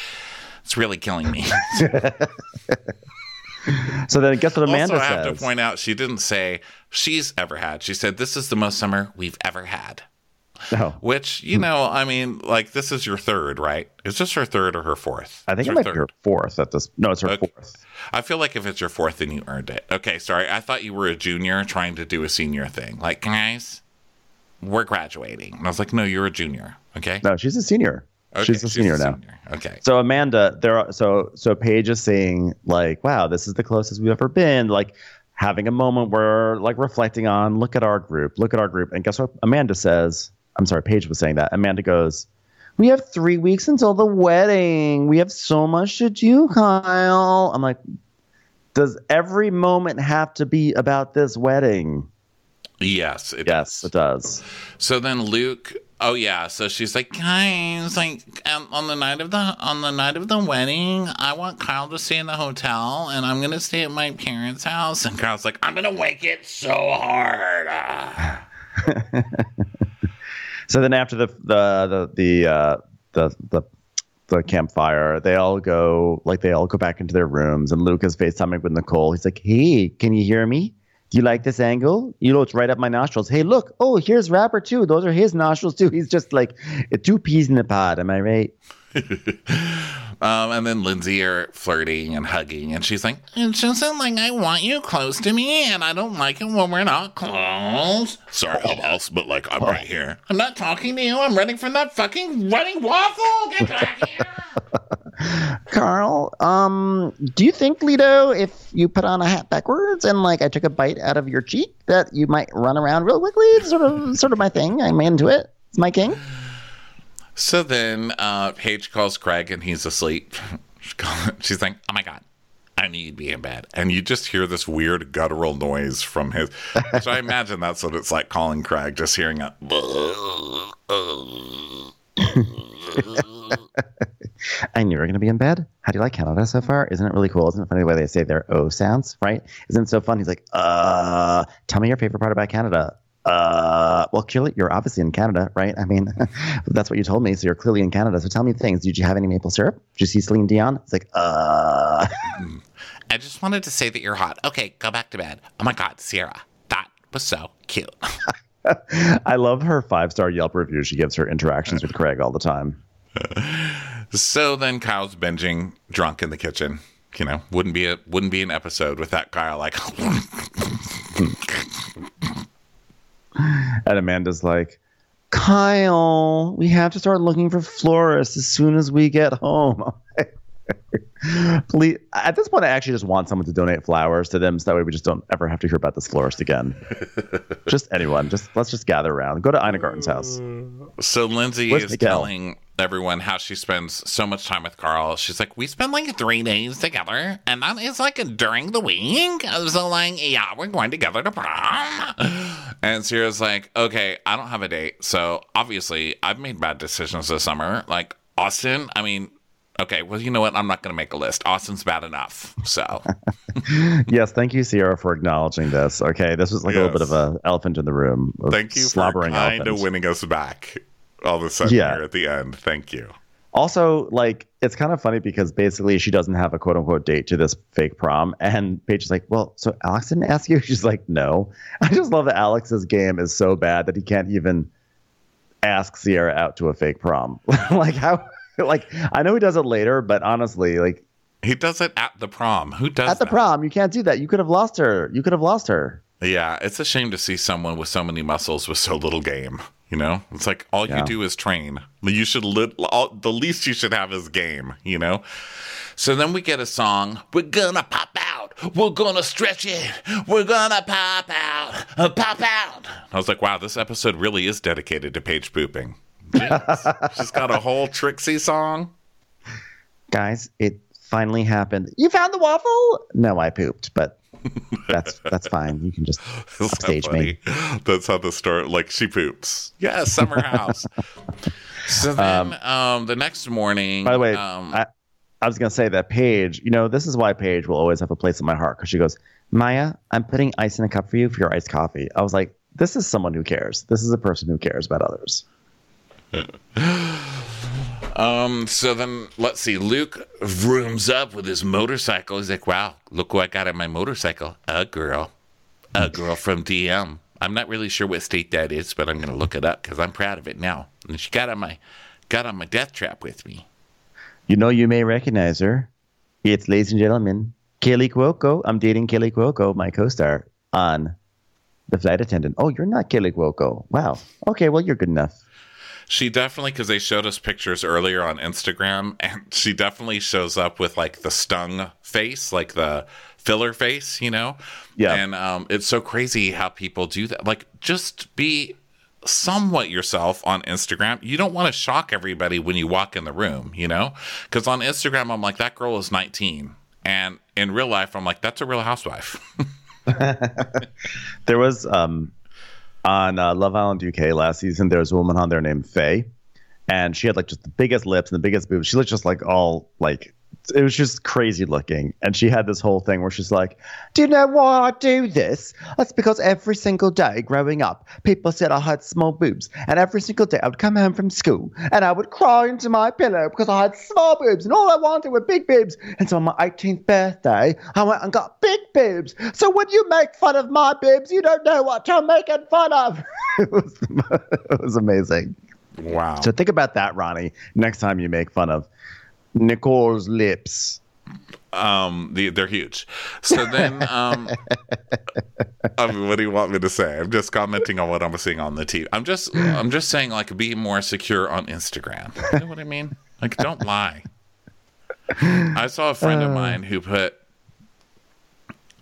It's really killing me. so then, guess what Amanda also, I says? have to point out she didn't say she's ever had. She said this is the most summer we've ever had. No. Which you know, I mean, like this is your third, right? Is this her third or her fourth? I think It's it her might third. be her fourth at this. No, it's her Okay. fourth. I feel like if it's your fourth, then you earned it. Okay, sorry. I thought you were a junior trying to do a senior thing. Like, guys, we're graduating. And I was like, no, you're a junior. Okay. No, she's a senior. Okay, she's a senior now. senior. Okay. So Amanda, there are so so Paige is saying like, "Wow, this is the closest we've ever been." Like having a moment where like reflecting on, look at our group, look at our group, and guess what? Amanda says, "I'm sorry, Paige was saying that." Amanda goes, "We have three weeks until the wedding. We have so much to do, Kyle." I'm like, "Does every moment have to be about this wedding?" Yes. It Yes, does. it does. So then Luke. Oh yeah. So she's like, guys, like um, on the night of the on the night of the wedding, I want Kyle to stay in the hotel, and I'm gonna stay at my parents' house. And Kyle's like, I'm gonna wake it so hard. So then after the the the the uh, the, the the campfire, they all go like they all go back into their rooms, and Luke is FaceTiming with Nicole. He's like, "Hey, can you hear me? Do you like this angle? You know, it's right up my nostrils. Hey, look! Oh, here's Rapper too. Those are his nostrils too. He's just like two peas in a pod. Am I right? Um, and then Lindsay are flirting and hugging, and she's like, It's just that, like, I want you close to me, and I don't like it when we're not close. "Sorry, I'm else, but like I'm right here." I'm not talking to you. I'm running from that fucking running waffle. Get back here. Carl, um, do you think, Lido, if you put on a hat backwards and like I took a bite out of your cheek, that you might run around real quickly? It's sort of sort of my thing. I'm into it. It's my king. So then uh, Paige calls Craig, and he's asleep. She's like, "Oh my god." I need you'd be in bed. And you just hear this weird guttural noise from his. Which I imagine that's what it's like calling Craig, just hearing a. I knew you were going to be in bed. How do you like Canada so far? Isn't it really cool? Isn't it funny the way they say their O sounds, right? Isn't it so fun? He's like, uh, tell me your favorite part about Canada. Uh, well, clearly you're obviously in Canada, right? I mean, that's what you told me. So you're clearly in Canada. So tell me things. Did you have any maple syrup? Did you see Celine Dion? It's like, uh, I just wanted to say that you're hot. Okay, go back to bed. Oh my God, Ciara. That was so cute. I love her five star Yelp review. She gives her interactions with Craig all the time. so then Kyle's binging drunk in the kitchen. You know, wouldn't be a wouldn't be an episode without Kyle like And Amanda's like, Kyle, we have to start looking for florists as soon as we get home. Please, at this point, I actually just want someone to donate flowers to them, so that way we just don't ever have to hear about this florist again. just anyone, just let's just gather around. Go to Ina Garten's house. So Lindsay Where's is Miguel? telling everyone how she spends so much time with Carl. She's like, we spend like three days together, and that is like during the week. So like, yeah, we're going together to prom. And Ciara's like, okay, I don't have a date, so obviously I've made bad decisions this summer. Like Austin, I mean. Okay, well, you know what? I'm not going to make a list. Austin's bad enough. So, yes, thank you, Ciara, for acknowledging this. Okay, this was like a little bit of an elephant in the room. thank you for slobbering kind of winning us back all of a sudden Yeah. here at the end. Thank you. Also, like, it's kind of funny because basically she doesn't have a quote unquote date to this fake prom. And Paige is like, Well, so Alex didn't ask you? She's like, No. I just love that Alex's game is so bad that he can't even ask Ciara out to a fake prom. like, how, like, I know he does it later, but honestly, like, He does it at the prom. Who does at the that? prom, you can't do that. You could have lost her. You could have lost her. Yeah, it's a shame to see someone with so many muscles with so little game. You know, it's like all Yeah. you do is train. You should lit all, the least you should have is game. You know. So then we get a song. We're gonna pop out. We're gonna stretch it. We're gonna pop out. Uh, pop out. I was like, wow, this episode really is dedicated to page pooping. She's got a whole Trixie song. Guys, it finally happened. You found the waffle? No, I pooped, but that's that's fine. You can just upstage me. That's how the story. Like she poops. Yeah, summer house. So then, um, the next morning. By the way, um, I, I was gonna say that Paige. You know, this is why Paige will always have a place in my heart because she goes, Mya, I'm putting ice in a cup for you for your iced coffee. I was like, this is someone who cares. This is a person who cares about others. Um, so then let's see. Luke rooms up with his motorcycle. He's like, wow, look who I got on my motorcycle. A girl. A girl from DM. I'm not really sure what state that is, but I'm gonna look it up because I'm proud of it now. And she got on my got on my death trap with me. You know, you may recognize her. It's, ladies and gentlemen, Kaley Cuoco. I'm dating Kaley Cuoco, my co-star on The Flight Attendant. Oh, you're not Kaley Cuoco. Wow. Okay, well, you're good enough. She definitely because they showed us pictures earlier on Instagram, and she definitely shows up with like the stung face, like the filler face, you know. Yeah. And um, it's so crazy how people do that. Like, just be somewhat yourself on Instagram. You don't want to shock everybody when you walk in the room, you know? Because on Instagram, I'm like, that girl is 19. And in real life, I'm like, that's a real housewife. There was um, on uh, Love Island UK last season. There was a woman on there named Faye, and she had like just the biggest lips and the biggest boobs. She looked just like all like it was just crazy looking. And she had this whole thing where she's like, "Do you know why I do this? That's because every single day growing up, people said I had small boobs, and every single day I would come home from school and I would cry into my pillow because I had small boobs, and all I wanted were big boobs. And so on my 18th birthday, I went and got big boobs. So when you make fun of my boobs, you don't know what you're making fun of." it was it was amazing. wow. So think about that, Ronnie. Next time you make fun of Nicole's lips. Um, the, they're huge. So then, um, I mean, what do you want me to say? I'm just commenting on what I'm seeing on the TV. I'm just, I'm just saying, like, be more secure on Instagram. You know what I mean? Like, don't lie. I saw a friend of mine who put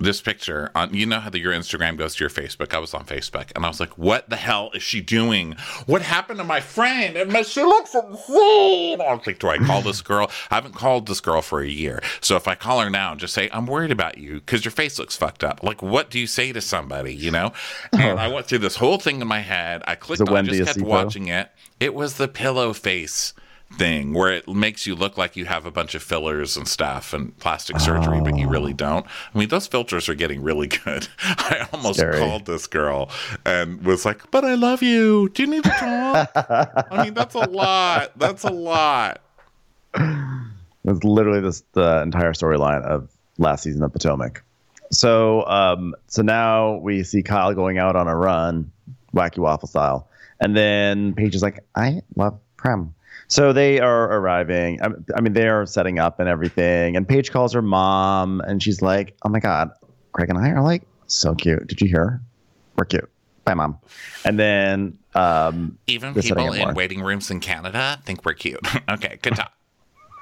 this picture on. You know how the, your Instagram goes to your Facebook. I was on Facebook, and I was like, "What the hell is she doing? What happened to my friend? And She looks insane." I was like, "Do I call this girl? I haven't called this girl for a year. So if I call her now, and just say I'm worried about you because your face looks fucked up. Like, what do you say to somebody? You know?" And I went through this whole thing in my head. I clicked on, just kept watching it. It was the pillow face thing where it makes you look like you have a bunch of fillers and stuff and plastic surgery, but you Oh. really don't. I mean, those filters are getting really good. I almost Scary. called this girl and was like, "But I love you. Do you need to talk?" I mean, that's a lot. That's a lot. It's literally this the entire storyline of last season of Potomac. So um so now we see Kyle going out on a run, wacky waffle style. And then Paige is like, I love Prem. So they are arriving. I, I mean, they are setting up and everything. And Paige calls her mom and she's like, Oh my God, Craig and I are like so cute. Did you hear? We're cute. Bye, mom. And then um Even people in more. waiting rooms in Canada think we're cute. okay, good talk.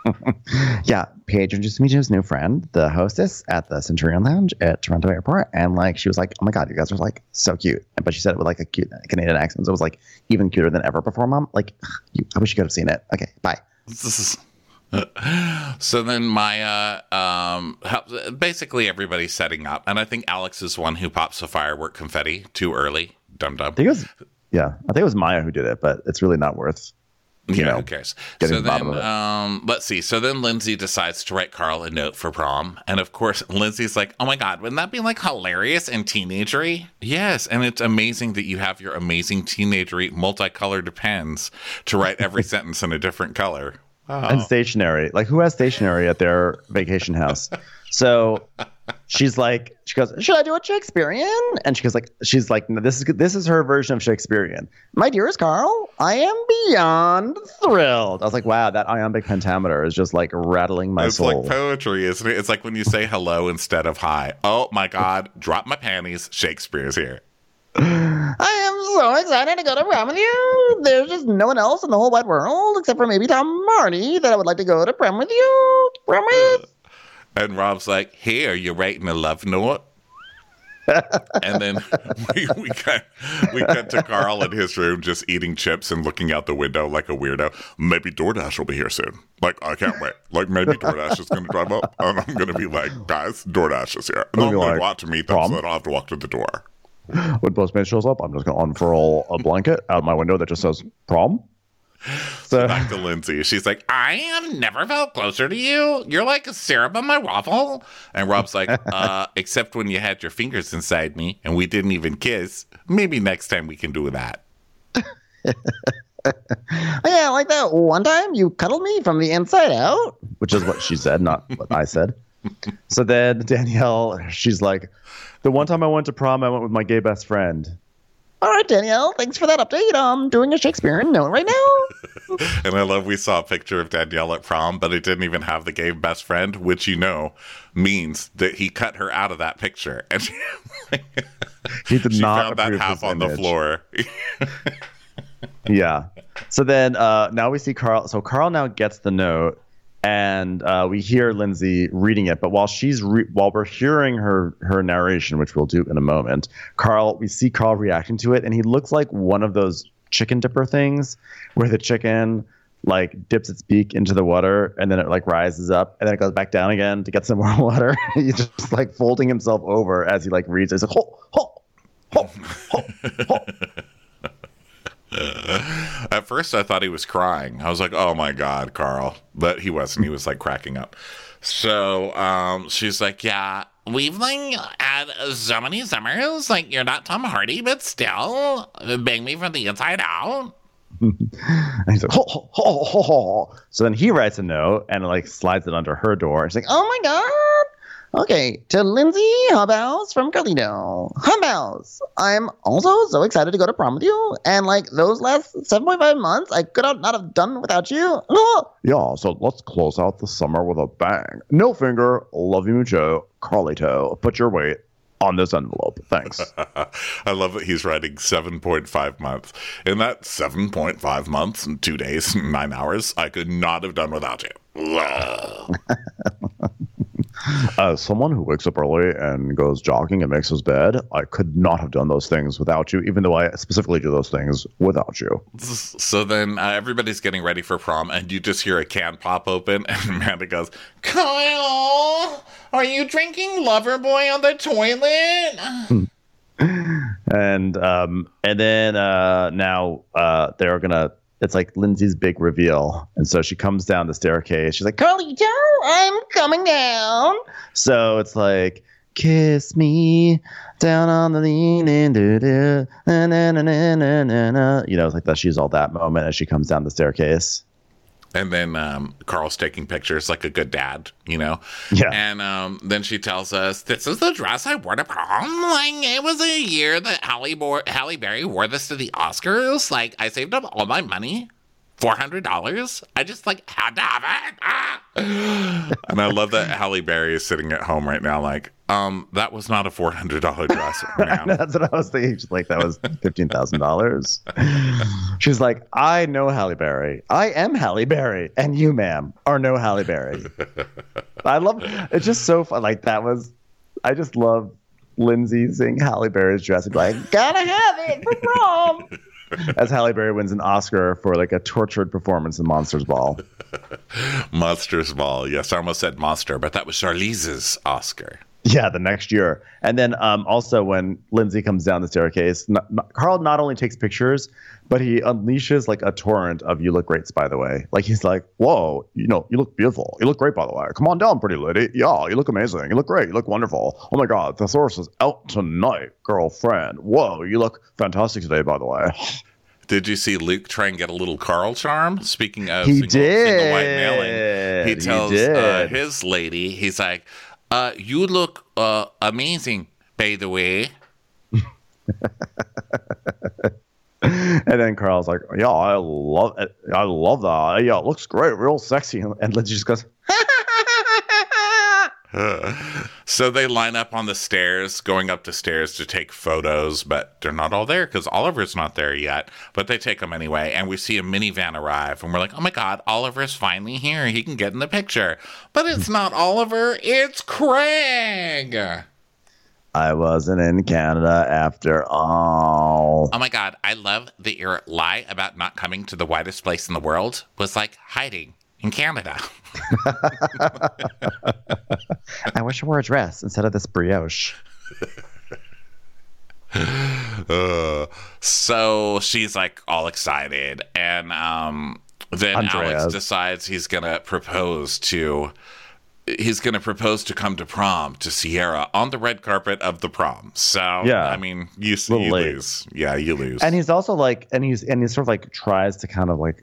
Yeah, Paige introduced me to his new friend, the hostess at the Centurion Lounge at Toronto Airport, and like she was like, "Oh my god, you guys are like so cute," but she said it with like a cute Canadian accent, so it was like even cuter than ever before. Mom, like, you, I wish you could have seen it. Okay, bye. So then Mya, um, helps, basically everybody's setting up, and I think Alex is one who pops the firework confetti too early. Dum dum. Yeah, I think it was Mya who did it, but it's really not worth. Yeah, know, who cares? So to the bottom then, um, let's see. So then Lindsay decides to write Carl a note for prom, and of course Lindsay's like, "Oh my god, wouldn't that be like hilarious and teenagery?" Yes, and it's amazing that you have your amazing teenagery multicolored pens to write every sentence in a different color. And stationery, like who has stationery at their vacation house? So she's like, she goes, "Should I do a Shakespearean?" And she goes like, she's like, no, "This is this is her version of Shakespearean." My dearest Carl, I am beyond thrilled. I was like, "Wow, that iambic pentameter is just like rattling my it's soul." like poetry, isn't it? It's like when you say hello instead of hi. Oh my god, drop my panties. Shakespeare's here. I am so excited to go to prom with you. There's just no one else in the whole wide world except for maybe Tom Marty that I would like to go to prom with you. Prom with. And Rob's like, "Hey, are you writing a love note?" and then we, we cut we cut to Carl in his room just eating chips and looking out the window like a weirdo. Maybe DoorDash will be here soon. Like I can't wait. Like maybe DoorDash is going to drive up, and I'm going to be like, guys, DoorDash is here, and I'm I'll be going to out to meet them so I don't have to walk to the door. When Postman shows up, I'm just going to unfurl a blanket out my window that just says prom. So Back to Lindsay. She's like, I have never felt closer to you. You're like a syrup on my waffle. And Rob's like, uh, except when you had your fingers inside me and we didn't even kiss. Maybe next time we can do that. Oh, yeah, like that one time you cuddled me from the inside out, which is what she said, not what I said. So then Danielle, she's like, the one time I went to prom, I went with my gay best friend. All right, Danielle, thanks for that update. I'm doing a Shakespearean note right now. And I love we saw a picture of Danielle at prom, but it didn't even have the gay best friend, which you know means that he cut her out of that picture. And she, He did she not found that half his on the floor. Yeah. So then uh, now we see Carl. So Carl now gets the note, and uh, we hear Lindsay reading it. But while she's re- while we're hearing her her narration, which we'll do in a moment, Carl we see Carl reacting to it, and he looks like one of those chicken dipper things where the chicken like dips its beak into the water and then it like rises up and then it goes back down again to get some more water. He's just like folding himself over as he like reads. It's like ho ho ho ho ho. At first, I thought he was crying. I was like, "Oh my god, Carl!" But he wasn't. He was like cracking up. So um, she's like, "Yeah, We've like had so many summers. Like you're not Tom Hardy, but still bang me from the inside out. And he's like, ho, ho, ho, ho, ho. So then he writes a note and like slides it under her door. She's like, oh my God. Okay, to Lindsay Hubhouse from Carlino. Hubhouse, I'm also so excited to go to prom with you. And like those last 7.5 months, I could have not have done without you. Yeah, so let's close out the summer with a bang. No finger, love you mucho, Carlito. Put your weight on this envelope. Thanks. I love that he's writing 7.5 months. In that 7.5 months and two days and nine hours, I could not have done without you. As someone who wakes up early and goes jogging and makes his bed, I could not have done those things without you, even though I specifically do those things without you. So then uh, everybody's getting ready for prom, and you just hear a can pop open, and Amanda goes, Kyle, are you drinking Loverboy on the toilet? And um and then uh now uh they're gonna it's like Lindsay's big reveal. And so she comes down the staircase. She's like, Carlito, I'm coming down. So it's like Kiss me down on the leaning, do do, na na. You know, it's like that. She's all that moment as she comes down the staircase. And then um, Carl's taking pictures like a good dad, you know? Yeah. And um, then she tells us, This is the dress I wore to prom. Like it was a year that Halle, Bo- Halle Berry wore this to the Oscars. Like I saved up all my money, four hundred dollars. I just like had to have it. Ah. and I love that Halle Berry is sitting at home right now, like, um, that was not a $400 dress, ma'am. That's what I was thinking. She's like, that was fifteen thousand dollars. She's like, I know Halle Berry. I am Halle Berry, and you, ma'am, are no Halle Berry. I love. It's just so fun. Like that was. I just love Lindsay seeing Halle Berry's dress and be like, gotta have it for prom. As Halle Berry wins an Oscar for like a tortured performance in Monsters Ball. Monsters Ball. Yes, I almost said monster, but that was Charlize's Oscar. Yeah, the next year. And then um, also when Lindsay comes down the staircase, Carl not only takes pictures, but he unleashes like a torrent of "You look greats," by the way. Like he's like, "Whoa, you know, you look beautiful. You look great, by the way. Come on down, pretty lady. Yeah, you look amazing. You look great. You look wonderful. Oh my God, the source is out tonight, girlfriend. Whoa, you look fantastic today, by the way." Did you see Luke try and get a little Carl charm? Speaking of He single, single white did. mailing, he He tells uh, his lady, he's like, uh, "You look uh, amazing, by the way." And then Carl's like, "Yeah, I love it. I love that. Yeah, it looks great, real sexy." And Lindsay just goes, so they line up on the stairs, going up the stairs to take photos, but they're not all there because Oliver's not there yet. But they take them anyway, and we see a minivan arrive, and we're like, "Oh my god, Oliver's finally here! He can get in the picture." But it's hmm. not Oliver; it's Craig. I wasn't in Canada after all. Oh my god, I love that your lie about not coming to the whitest place in the world was like hiding in Canada. I wish I wore a dress instead of this brioche. Uh, so she's like all excited, and um, then Andreas. Alex decides he's gonna propose to. He's gonna propose to come to prom to Ciara on the red carpet of the prom. So Yeah. I mean, you, you lose. Yeah, you lose. and he's also like and he's and he sort of like tries to kind of like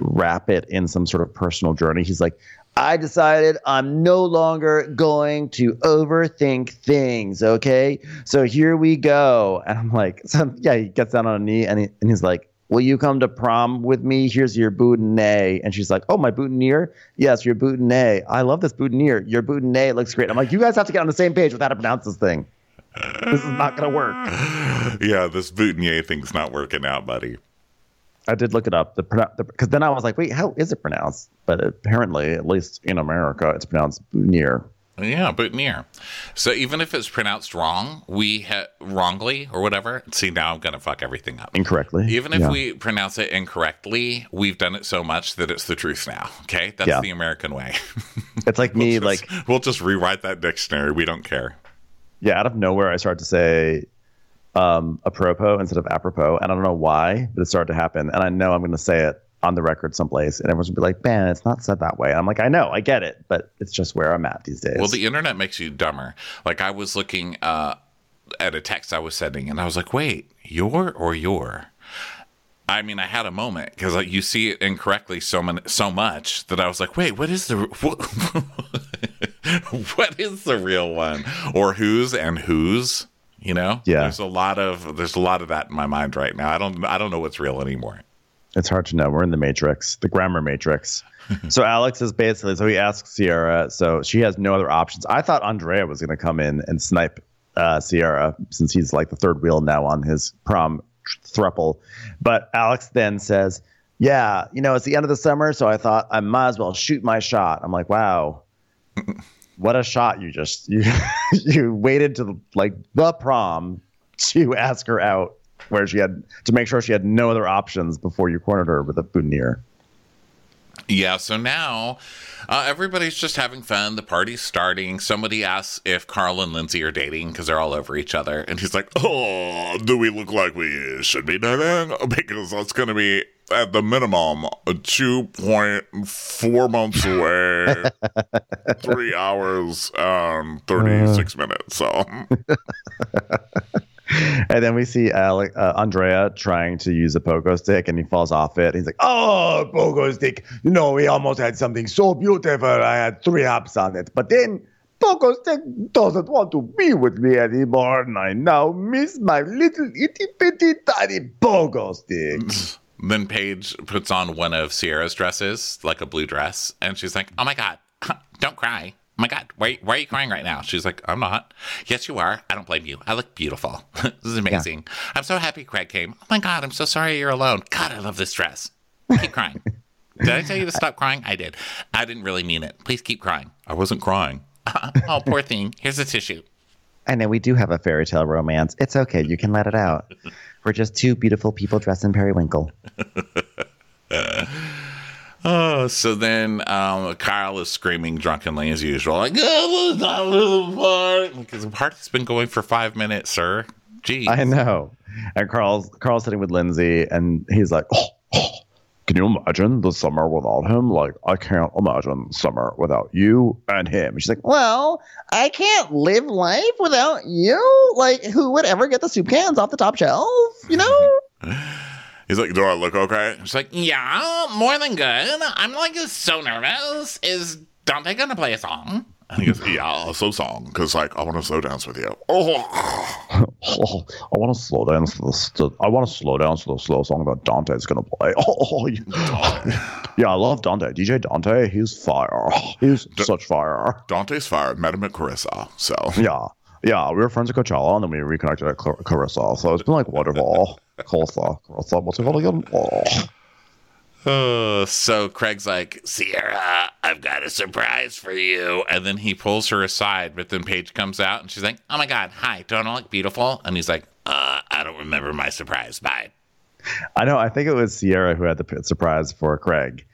wrap it in some sort of personal journey. He's like i decided i'm no longer going to overthink things okay? So here we go. And i'm like so, yeah he gets down on a knee and, he, and he's like will you come to prom with me? Here's your boutonniere. And she's like oh my boutonniere? Yes your boutonniere. I love this boutonniere. Your boutonniere looks great. I'm like you guys have to get on the same page with how to pronounce this thing. This is not going to work. Yeah, this boutonniere thing's not working out, buddy. I did look it up. The because then I was like, wait, how is it pronounced? But apparently, at least in America, it's pronounced boutonniere. Yeah, boutonniere. So even if it's pronounced wrong, we ha- wrongly or whatever. See, now I'm gonna fuck everything up. incorrectly. Even if Yeah. we pronounce it incorrectly, we've done it so much that it's the truth now. Okay, that's Yeah. the American way. it's like me, Just- like we'll just rewrite that dictionary. We don't care. yeah, out of nowhere, I start to say um, apropos instead of apropos, and I don't know why, but it started to happen, and I know I'm going to say it on the record someplace, and everyone's gonna be like, "Man, it's not said that way." And I'm like, I know, I get it, but it's just where I'm at these days. Well, the internet makes you dumber. Like I was looking uh, at a text I was sending, and I was like, "Wait, your or your?" I mean, I had a moment because like you see it incorrectly so many, so much that I was like, "Wait, what is the what, what is the real one?" Or whose and whose? You know? Yeah. There's a lot of there's a lot of that in my mind right now. I don't I don't know what's real anymore. It's hard to know. We're in the matrix, the grammar matrix. so Alex is basically so he asks Ciara. So she has no other options. I thought Andrea was going to come in and snipe uh, Ciara since he's like the third wheel now on his prom thruple. But Alex then says, "Yeah, you know, it's the end of the summer, so I thought I might as well shoot my shot." I'm like, "Wow." What a shot you just you you waited to like the prom to ask her out where she had to make sure she had no other options before you cornered her with a boutonniere. Yeah, so now uh, everybody's just having fun. The party's starting. Somebody asks if Carl and Lindsay are dating because they're all over each other. And he's like, Oh, do we look like we should be dating? Because that's going to be at the minimum 2.4 months away, three hours and 36 minutes. So, And then we see Alec, uh, Andrea trying to use a pogo stick and he falls off it. He's like, Oh, pogo stick. You know, we almost had something so beautiful. I had three hops on it. But then pogo stick doesn't want to be with me anymore. And I now miss my little itty bitty tiny pogo stick. then Paige puts on one of Ciara's dresses, like a blue dress. And she's like, Oh my God. Don't cry. Oh my God. Why, why are you crying right now? She's like, I'm not. Yes, you are. I don't blame you. I look beautiful. this is amazing. I'm so happy Craig came. Oh my God. I'm so sorry you're alone. God, I love this dress. Keep crying. did I tell you to stop crying? I did. I didn't really mean it. Please keep crying. I wasn't crying. oh, poor thing. Here's a tissue. I know we do have a fairy tale romance. It's okay. You can let it out. We're just two beautiful people dressed in periwinkle. Oh, so then um, Kyle is screaming drunkenly as usual, like, "Oh, not the part," because the party's been going for five minutes, sir. Jeez. I know. And Carl's Carl's sitting with Lindsay, and he's like, oh, "Can you imagine the summer without him? Like, I can't imagine summer without you and him." She's like, "Well, I can't live life without you. Like, who would ever get the soup cans off the top shelf? You know?" He's like, "Do I look okay?" She's like, yeah, more than good. I'm like so nervous. Is Dante gonna play a song? And he goes, "Yeah, I'll slow song because like I want to slow dance with you." Oh, Oh, I want to slow to the st- I want to slow down to the slow song that Dante's gonna play. Oh, yeah, yeah, I love Dante. DJ Dante, he's fire. He's such fire. Dante's fired. Met him at Carissa. So Yeah, yeah, we were friends at Coachella, and then we reconnected at Car- Carissa. So it's been like wonderful. Carissa, Carissa, what's it called again? Oh. Uh, so Craig's like, Ciara, I've got a surprise for you. And then he pulls her aside, but then Paige comes out and she's like, Oh my God. Hi. Don't I look beautiful? And he's like, uh, I don't remember my surprise. Bye. I know. I think it was Ciara who had the surprise for Craig.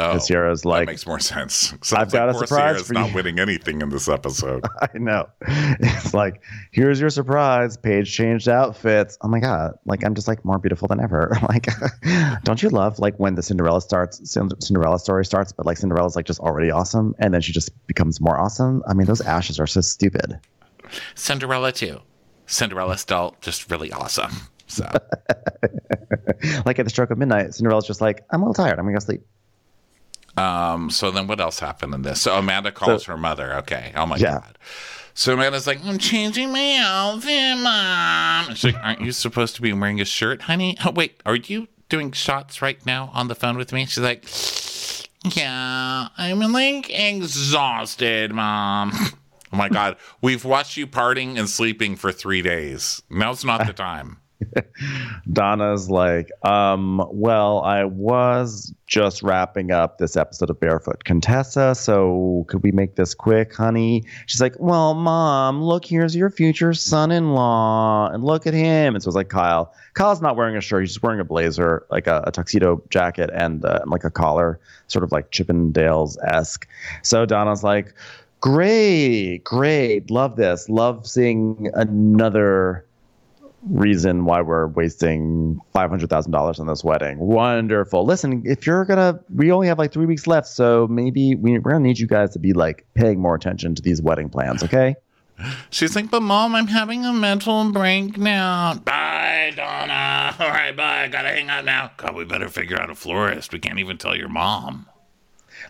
Oh, And Ciara's that like, makes more sense. I've got a poor surprise Ciara's for not you. winning anything in this episode. I know. It's like, here's your surprise. Paige changed outfits. Oh my god! Like I'm just like more beautiful than ever. Like, don't you love like when the Cinderella starts, Cinderella story starts, but like Cinderella's like just already awesome, and then she just becomes more awesome. I mean, those ashes are so stupid. Cinderella too. Cinderella's still just really awesome. So Like at the stroke of midnight, Cinderella's just like, I'm a little tired. I'm gonna go sleep. Um, so then what else happened in this? So Amanda calls her mother. Okay. Oh my Yeah. God. So Amanda's like, I'm changing my outfit, mom. And She's like, aren't you supposed to be wearing a shirt, honey? Oh, wait, are you doing shots right now on the phone with me? She's like, yeah, I'm like exhausted, mom. Oh my God. We've watched you partying and sleeping for three days. Now's not the time. Donna's like, um, well, I was just wrapping up this episode of Barefoot Contessa, so could we make this quick, honey? She's like, well, mom, look, here's your future son-in-law, and look at him. And so it's like Kyle. Kyle's not wearing a shirt; he's just wearing a blazer, like a, a tuxedo jacket, and uh, like a collar, sort of like Chippendales esque. So Donna's like, great, great, love this, love seeing another reason why we're wasting five hundred thousand dollars on this wedding. Wonderful. Listen, if you're gonna, we only have like three weeks left, so maybe we, we're gonna need you guys to be like paying more attention to these wedding plans, okay? She's like, but mom, I'm having a mental break now. Bye, Donna. All right, bye. I gotta hang out now. God, we better figure out a florist. We can't even tell your mom.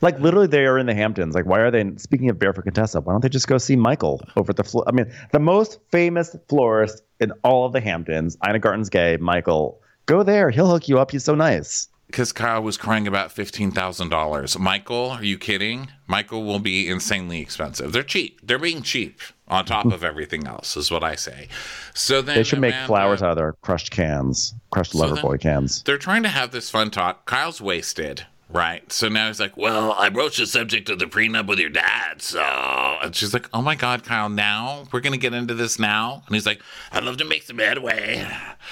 Like literally, they are in the Hamptons. Like, why are they? Speaking of Barefoot Contessa, why don't they just go see Michael over at the? floor? I mean, the most famous florist in all of the Hamptons, Ina Garten's gay. Michael, go there. He'll hook you up. He's so nice. Because Kyle was crying about $15,000. Michael, are you kidding? Michael will be insanely expensive. They're cheap. They're being cheap on top of everything else, is what I say. So then They should make Amanda- flowers out of their crushed cans, crushed So Loverboy cans. they're trying to have this fun talk. Kyle's wasted, right? So now he's like, "Well, I broached the subject of the prenup with your dad." So, and she's like, "Oh my God, Kyle! Now we're gonna get into this now?" And he's like, "I'd love to make some headway."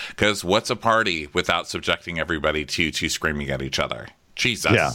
Because what's a party without subjecting everybody to to screaming at each other? Jesus. Yeah.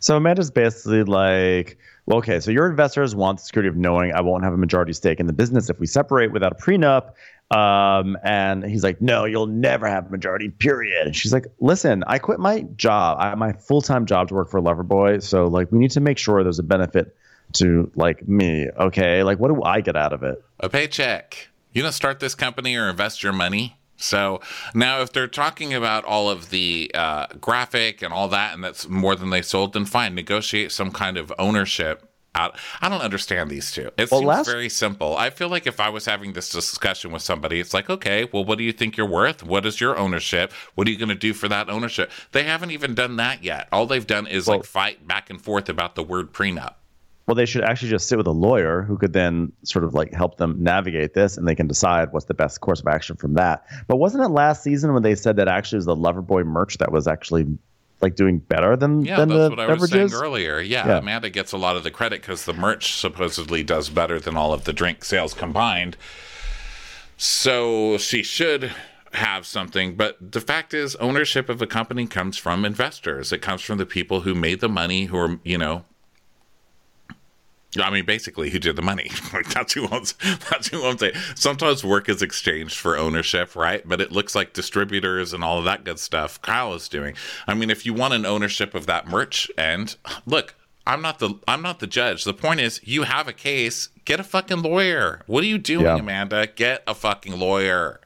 So Amanda's basically like, well, okay, so your investors want the security of knowing I won't have a majority stake in the business if we separate without a prenup. Um, and he's like, no, you'll never have a majority, period. And she's like, listen, I quit my job, I my full time job to work for Loverboy. So like, we need to make sure there's a benefit to like me. Okay, like, what do I get out of it? a paycheck. You don't start this company or invest your money. So now, if they're talking about all of the uh, graphic and all that, and that's more than they sold, then fine, negotiate some kind of ownership. Out. I don't understand these two. It Well, seems last- very simple. I feel like if I was having this discussion with somebody, it's like, okay, well, what do you think you're worth? What is your ownership? What are you going to do for that ownership? They haven't even done that yet. All they've done is Well- like fight back and forth about the word prenup. Well, they should actually just sit with a lawyer who could then sort of like help them navigate this and they can decide what's the best course of action from that. But wasn't it last season when they said that actually it was the Loverboy merch that was actually like doing better than, Yeah, than that's the what I was beverages? saying earlier. Yeah, Yeah. Amanda gets a lot of the credit because the merch supposedly does better than all of the drink sales combined. So she should have something. But the fact is, ownership of a company comes from investors. It comes from the people who made the money, who are, you know, I mean, basically, who did the money? like that's who owns. That's who owns it. Sometimes work is exchanged for ownership, right? But it looks like distributors and all of that good stuff. Kyle is doing. I mean, if you want an ownership of that merch, and look, I'm not the I'm not the judge. The point is, you have a case. Get a fucking lawyer. What are you doing, Yeah. Amanda? Get a fucking lawyer.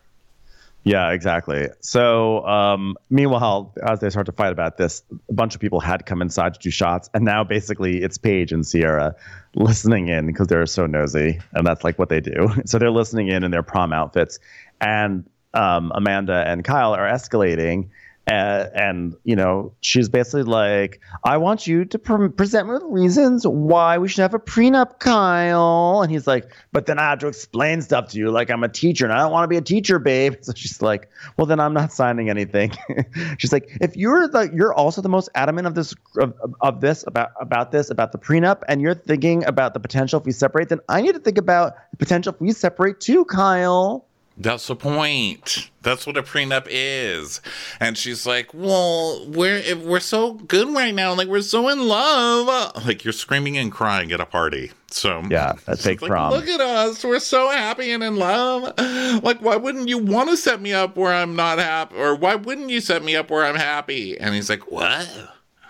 Yeah, exactly. So, um, meanwhile, as they start to fight about this, a bunch of people had come inside to do shots, and now basically it's Paige and Ciara listening in because they're so nosy, and that's like what they do. So they're listening in in their prom outfits, and um, Amanda and Kyle are escalating. Uh, and you know she's basically like i want you to pre- present me with reasons why we should have a prenup kyle. And he's like but then i have to explain stuff to you like i'm a teacher and i don't want to be a teacher babe. So she's like well then i'm not signing anything. She's like if you're the you're also the most adamant of this of, of this about about this about the prenup and you're thinking about the potential if we separate then i need to think about the potential if we separate too kyle That's the point. That's what a prenup is. And she's like, "Well, we're we're so good right now. Like we're so in love. Like you're screaming and crying at a party." So Yeah, a fake like. Look at us. We're so happy and in love. Like, why wouldn't you want to set me up where I'm not happy? Or why wouldn't you set me up where I'm happy? And he's like, What?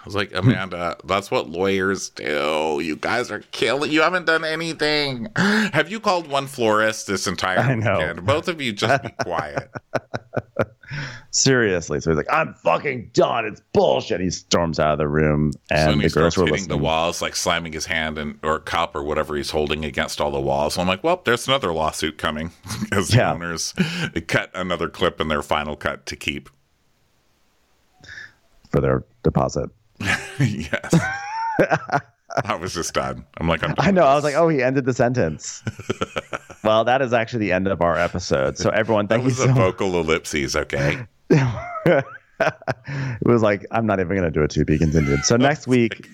I was like, Amanda, that's what lawyers do. You guys are killing. You haven't done anything. Have you called one florist this entire I know. weekend? Both of you just be quiet. Seriously. So he's like, I'm fucking done. It's bullshit. He storms out of the room, so and he the girls starts were hitting the walls, like slamming his hand and or cup or whatever he's holding against all the walls. I'm like, well, there's another lawsuit coming as the Yeah. owners cut another clip in their final cut to keep. for their deposit. yes. I was just done. I'm like, I'm done I know. I was like, oh, he ended the sentence. well, that is actually the end of our episode. So everyone, that thank you was so a much. vocal ellipses, okay? it was like, I'm not even going to do it to be continued. So next week,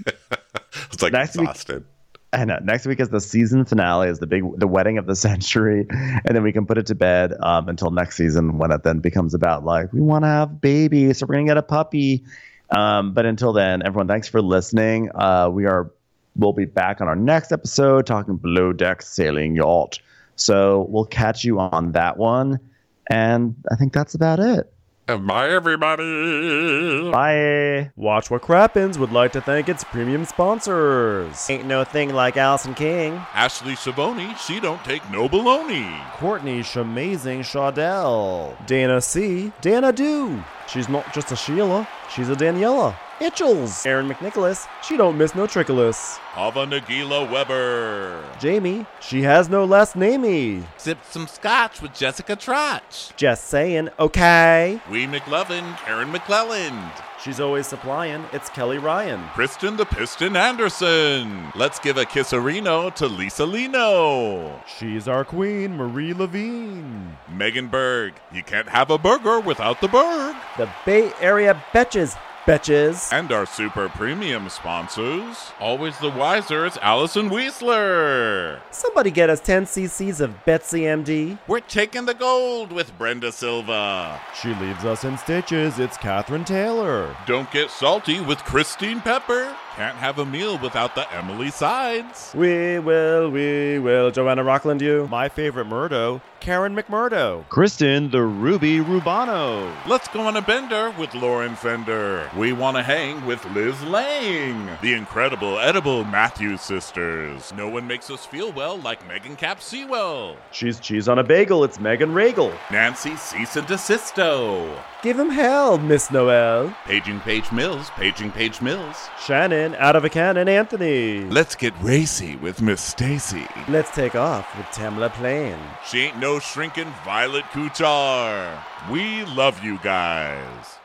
It's like Next week- exhausted. I know next week is the season finale, is the big, the wedding of the century, and then we can put it to bed um, until next season when it then becomes about like we want to have babies, so we're gonna get a puppy. Um, but until then, everyone, thanks for listening. Uh, we are, we'll be back on our next episode talking below deck sailing yacht. So we'll catch you on that one, and I think that's about it. Bye, everybody. Bye. Watch What Crappens would like to thank its premium sponsors. Ain't no thing like Allison King. Ashley Savoni, she don't take no baloney. Courtney Shamazing Shaudell. Dana C. Dana Do. She's not just a Sheila, she's a Daniela. Itchels. Aaron McNicholas. She don't miss no trickolas. Ava Nagila Weber. Jamie. She has no last namey. Sipped some scotch with Jessica Trotch. Just saying, okay. Wee McLovin, Karen McClelland. She's always supplying. It's Kelly Ryan. Kristen the Piston Anderson. Let's give a kisserino to Lisa Lino. She's our queen, Marie Levine. Megan Berg. You can't have a burger without the Berg. The Bay Area Betches. Betches. And our super premium sponsors. Always the wiser, it's Allison Weisler. Somebody get us 10 cc's of Betsy MD. We're taking the gold with Brenda Silva. She leaves us in stitches. It's Catherine Taylor. Don't get salty with Christine Pepper. Can't have a meal without the Emily sides. We will, we will. Joanna Rockland, you. My favorite Murdo, Karen McMurdo. Kristen, the Ruby Rubano. Let's go on a bender with Lauren Fender. We want to hang with Liz Lang. The incredible edible Matthews sisters. No one makes us feel well like Megan Cap Sewell. She's cheese on a bagel. It's Megan Regal. Nancy Cease and Desisto. Give him hell, Miss Noel. Paging Page Mills, Paging Page Mills. Shannon, out of a cannon, Anthony. Let's get racy with Miss Stacy. Let's take off with Tamla Plain. She ain't no shrinking Violet Kuchar. We love you guys.